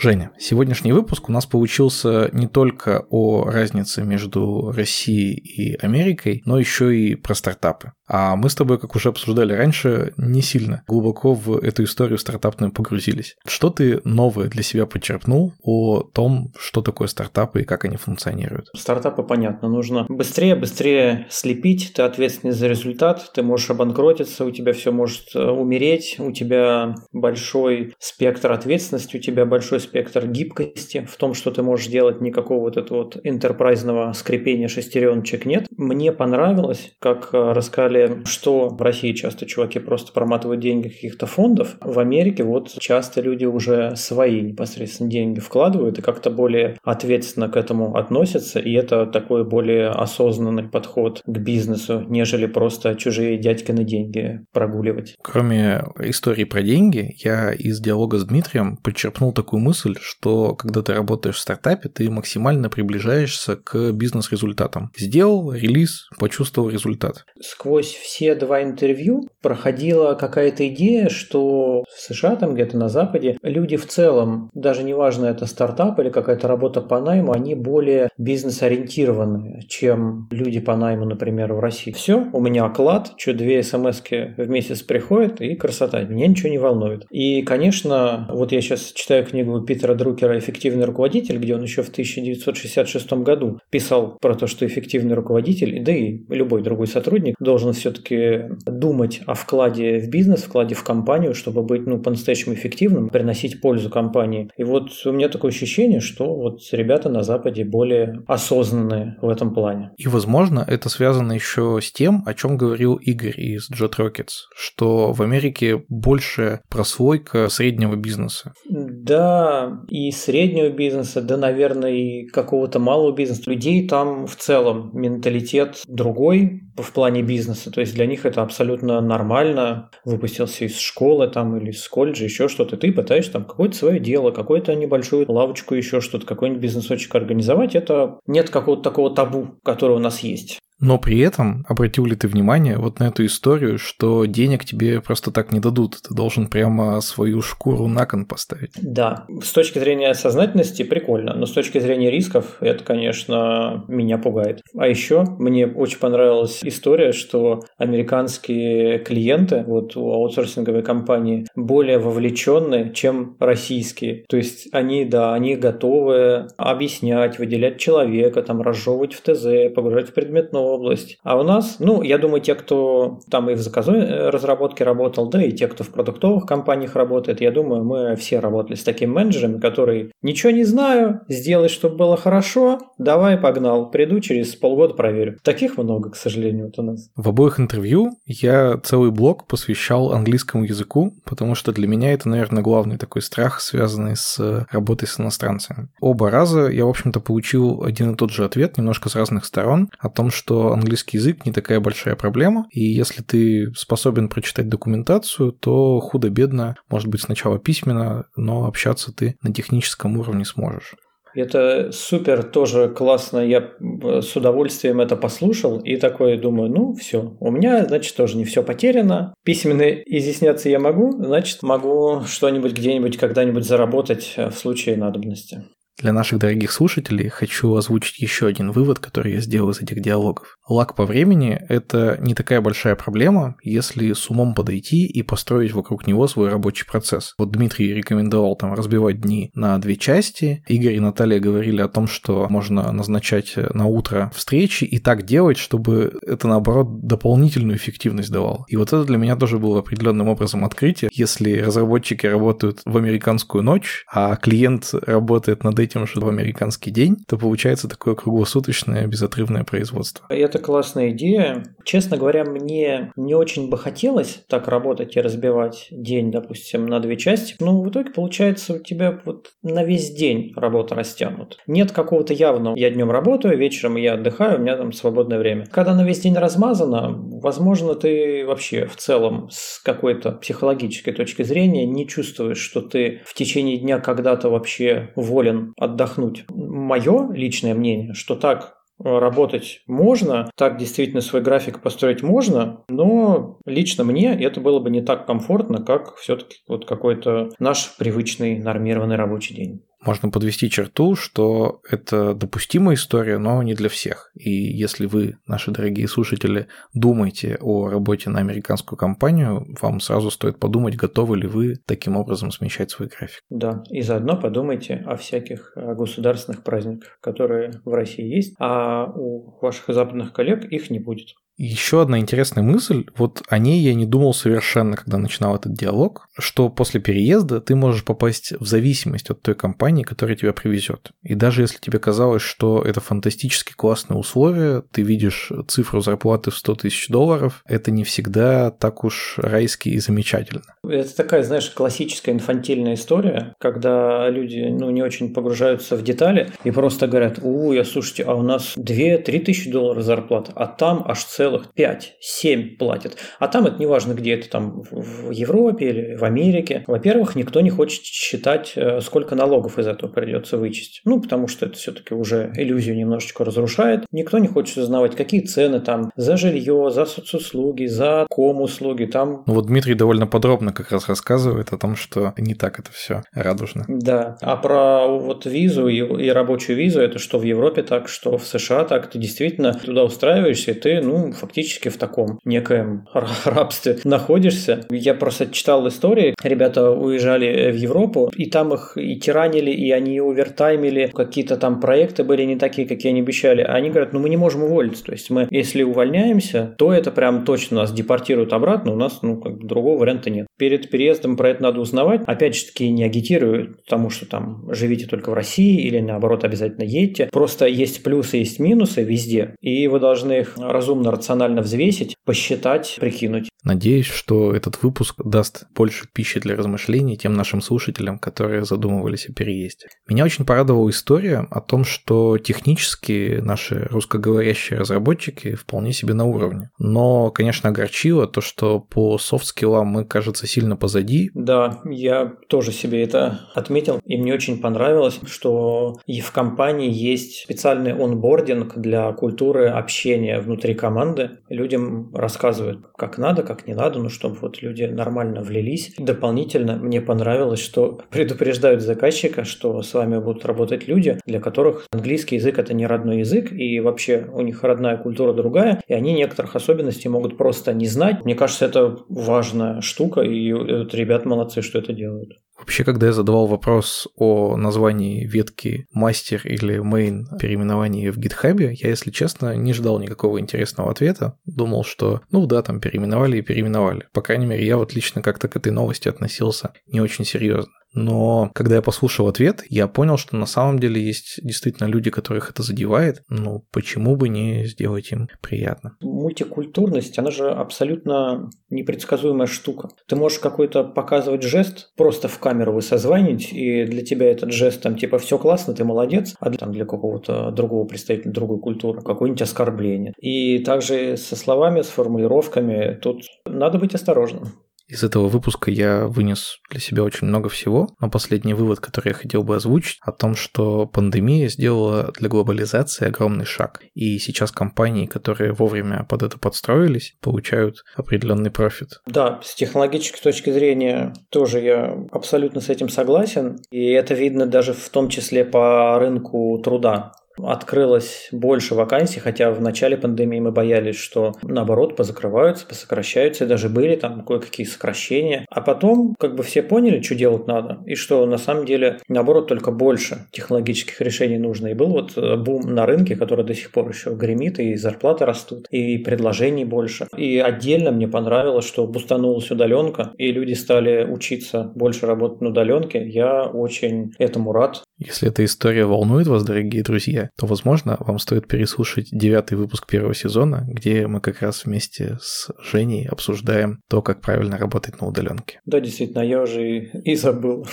[SPEAKER 1] Женя, сегодняшний выпуск у нас получился не только о разнице между Россией и Америкой, но еще и про стартапы. А мы с тобой, как уже обсуждали раньше, не сильно глубоко в эту историю стартапную погрузились. Что ты новое для себя подчеркнул о том, что такое стартапы и как они функционируют?
[SPEAKER 2] Стартапы, понятно, нужно быстрее, быстрее слепить, ты ответственный за результат, ты можешь обанкротиться, у тебя все может э, умереть, у тебя большой спектр ответственности, у тебя большой спектр гибкости в том, что ты можешь делать, никакого вот этого вот интерпрайзного скрипения шестереночек нет. Мне понравилось, как э, рассказали, что в России часто чуваки просто проматывают деньги каких-то фондов. В Америке вот часто люди уже свои непосредственно деньги вкладывают и как-то более ответственно к этому относятся, и это такой более осознанный подход к бизнесу, нежели просто чужие дядькины деньги прогуливать.
[SPEAKER 1] Кроме истории про деньги, я из диалога с Дмитрием подчеркнул такую мысль, что когда ты работаешь в стартапе, ты максимально приближаешься к бизнес-результатам. Сделал релиз, почувствовал результат.
[SPEAKER 2] Сквозь все два интервью проходила какая-то идея, что в США, там где-то на Западе, люди в целом, даже неважно это стартап или какая-то работа по найму, они более бизнес-ориентированные, чем люди по найму, например, в России. Все, у меня оклад, что две смс в месяц приходят, и красота, меня ничего не волнует. И, конечно, вот я сейчас читаю книгу Питера Друкера «Эффективный руководитель», где он еще в 1966 году писал про то, что эффективный руководитель, да и любой другой сотрудник должен все-таки думать о вкладе в бизнес, вкладе в компанию, чтобы быть ну, по-настоящему эффективным, приносить пользу компании. И вот у меня такое ощущение, что вот ребята на Западе более осознанные в этом плане.
[SPEAKER 1] И, возможно, это связано еще с тем, о чем говорил Игорь из Jet Rockets, что в Америке больше прослойка среднего бизнеса.
[SPEAKER 2] Да, и среднего бизнеса, да, наверное, и какого-то малого бизнеса. Людей там в целом менталитет другой в плане бизнеса. То есть для них это абсолютно нормально. Выпустился из школы там или из колледжа, еще что-то. Ты пытаешься там какое-то свое дело, какую-то небольшую лавочку, еще что-то, какой-нибудь бизнесочек организовать. Это нет какого-то такого табу, которое у нас есть.
[SPEAKER 1] Но при этом обратил ли ты внимание вот на эту историю, что денег тебе просто так не дадут, ты должен прямо свою шкуру на кон поставить?
[SPEAKER 2] Да, с точки зрения сознательности прикольно, но с точки зрения рисков это, конечно, меня пугает. А еще мне очень понравилась история, что американские клиенты вот у аутсорсинговой компании более вовлеченные, чем российские. То есть они, да, они готовы объяснять, выделять человека, там, разжевывать в ТЗ, погружать в предметную область. А у нас, ну, я думаю, те, кто там и в заказной э, разработке работал, да и те, кто в продуктовых компаниях работает, я думаю, мы все работали с такими менеджерами, которые ничего не знаю, сделай, чтобы было хорошо, давай, погнал, приду через полгода проверю. Таких много, к сожалению, вот у нас.
[SPEAKER 1] В обоих интервью я целый блок посвящал английскому языку, потому что для меня это, наверное, главный такой страх, связанный с работой с иностранцами. Оба раза я, в общем-то, получил один и тот же ответ, немножко с разных сторон, о том, что английский язык не такая большая проблема, и если ты способен прочитать документацию, то худо-бедно, может быть, сначала письменно, но общаться ты на техническом уровне сможешь.
[SPEAKER 2] Это супер, тоже классно. Я с удовольствием это послушал и такой думаю, ну все, у меня, значит, тоже не все потеряно. Письменно изъясняться я могу, значит, могу что-нибудь где-нибудь когда-нибудь заработать в случае надобности.
[SPEAKER 1] Для наших дорогих слушателей хочу озвучить еще один вывод, который я сделал из этих диалогов. Лак по времени – это не такая большая проблема, если с умом подойти и построить вокруг него свой рабочий процесс. Вот Дмитрий рекомендовал там разбивать дни на две части. Игорь и Наталья говорили о том, что можно назначать на утро встречи и так делать, чтобы это, наоборот, дополнительную эффективность давало. И вот это для меня тоже было определенным образом открытие. Если разработчики работают в американскую ночь, а клиент работает над этим же в американский день, то получается такое круглосуточное безотрывное производство.
[SPEAKER 2] Это классная идея. Честно говоря, мне не очень бы хотелось так работать и разбивать день, допустим, на две части. Но в итоге получается у тебя вот на весь день работа растянут. Нет какого-то явного «я днем работаю, вечером я отдыхаю, у меня там свободное время». Когда на весь день размазано, возможно, ты вообще в целом с какой-то психологической точки зрения не чувствуешь, что ты в течение дня когда-то вообще волен отдохнуть. Мое личное мнение, что так работать можно, так действительно свой график построить можно, но лично мне это было бы не так комфортно, как все-таки вот какой-то наш привычный нормированный рабочий день
[SPEAKER 1] можно подвести черту, что это допустимая история, но не для всех. И если вы, наши дорогие слушатели, думаете о работе на американскую компанию, вам сразу стоит подумать, готовы ли вы таким образом смещать свой график.
[SPEAKER 2] Да, и заодно подумайте о всяких государственных праздниках, которые в России есть, а у ваших западных коллег их не будет.
[SPEAKER 1] Еще одна интересная мысль, вот о ней я не думал совершенно, когда начинал этот диалог, что после переезда ты можешь попасть в зависимость от той компании, которая тебя привезет. И даже если тебе казалось, что это фантастически классные условия, ты видишь цифру зарплаты в 100 тысяч долларов, это не всегда так уж райски и замечательно.
[SPEAKER 2] Это такая, знаешь, классическая инфантильная история, когда люди ну, не очень погружаются в детали и просто говорят, у, я слушайте, а у нас 2-3 тысячи долларов зарплата, а там аж целых 5-7 платят. А там это неважно, где это там в Европе или в Америке. Во-первых, никто не хочет считать, э, сколько налогов из этого придется вычесть. Ну, потому что это все-таки уже иллюзию немножечко разрушает. Никто не хочет узнавать, какие цены там за жилье, за соцуслуги, за ком-услуги. Там...
[SPEAKER 1] Ну вот Дмитрий довольно подробно как раз рассказывает о том, что не так это все радужно.
[SPEAKER 2] Да. А про вот визу и, и рабочую визу, это что в Европе так, что в США так, ты действительно туда устраиваешься, и ты, ну, фактически в таком некоем рабстве находишься. Я просто читал истории, ребята уезжали в Европу, и там их и тиранили, и они овертаймили, какие-то там проекты были не такие, какие они обещали. А они говорят, ну мы не можем уволиться. То есть мы, если увольняемся, то это прям точно нас депортируют обратно, у нас, ну, как бы другого варианта нет. Перед переездом про это надо узнавать. Опять же таки, не агитирую, потому что там живите только в России или наоборот обязательно едьте. Просто есть плюсы, есть минусы везде, и вы должны их разумно, рационально взвесить, посчитать, прикинуть.
[SPEAKER 1] Надеюсь, что этот выпуск даст больше пищи для размышлений тем нашим слушателям, которые задумывались о переезде. Меня очень порадовала история о том, что технически наши русскоговорящие разработчики вполне себе на уровне. Но, конечно, огорчило то, что по софт-скиллам мы, кажется, сильно позади.
[SPEAKER 2] Да, я тоже себе это отметил, и мне очень понравилось, что и в компании есть специальный онбординг для культуры общения внутри команды. Людям рассказывают, как надо, как не надо, ну, чтобы вот люди нормально влились. Дополнительно мне понравилось, что предупреждают заказчика, что с вами будут работать люди, для которых английский язык это не родной язык, и вообще у них родная культура другая, и они некоторых особенностей могут просто не знать. Мне кажется, это важная штука, и вот ребят молодцы, что это делают.
[SPEAKER 1] Вообще, когда я задавал вопрос о названии ветки мастер или main переименовании в гитхабе, я, если честно, не ждал никакого интересного ответа. Думал, что, ну да, там переименовали и переименовали. По крайней мере, я вот лично как-то к этой новости относился не очень серьезно. Но когда я послушал ответ, я понял, что на самом деле есть действительно люди, которых это задевает. Ну, почему бы не сделать им приятно?
[SPEAKER 2] Мультикультурность, она же абсолютно непредсказуемая штука. Ты можешь какой-то показывать жест, просто в камеру вы созвонить, и для тебя этот жест там типа все классно, ты молодец, а для, там, для какого-то другого представителя другой культуры какое-нибудь оскорбление. И также со словами, с формулировками тут надо быть осторожным.
[SPEAKER 1] Из этого выпуска я вынес для себя очень много всего, но последний вывод, который я хотел бы озвучить, о том, что пандемия сделала для глобализации огромный шаг. И сейчас компании, которые вовремя под это подстроились, получают определенный профит.
[SPEAKER 2] Да, с технологической точки зрения тоже я абсолютно с этим согласен. И это видно даже в том числе по рынку труда открылось больше вакансий, хотя в начале пандемии мы боялись, что наоборот позакрываются, посокращаются, и даже были там кое-какие сокращения. А потом как бы все поняли, что делать надо, и что на самом деле наоборот только больше технологических решений нужно. И был вот э, бум на рынке, который до сих пор еще гремит, и зарплаты растут, и предложений больше. И отдельно мне понравилось, что бустанулась удаленка, и люди стали учиться больше работать на удаленке. Я очень этому рад.
[SPEAKER 1] Если эта история волнует вас, дорогие друзья, то, возможно, вам стоит переслушать девятый выпуск первого сезона, где мы как раз вместе с Женей обсуждаем то, как правильно работать на удаленке.
[SPEAKER 2] Да, действительно, я уже и забыл.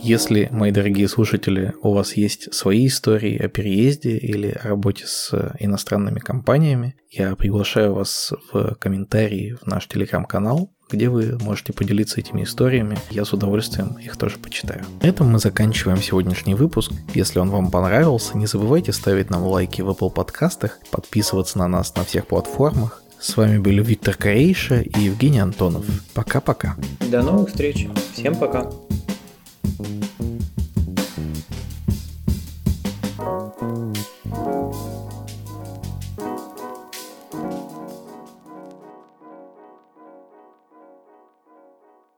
[SPEAKER 1] Если, мои дорогие слушатели, у вас есть свои истории о переезде или о работе с иностранными компаниями, я приглашаю вас в комментарии в наш телеграм-канал, где вы можете поделиться этими историями. Я с удовольствием их тоже почитаю. На этом мы заканчиваем сегодняшний выпуск. Если он вам понравился, не забывайте ставить нам лайки в Apple подкастах, подписываться на нас на всех платформах. С вами были Виктор Корейша и Евгений Антонов. Пока-пока.
[SPEAKER 2] До новых встреч. Всем пока.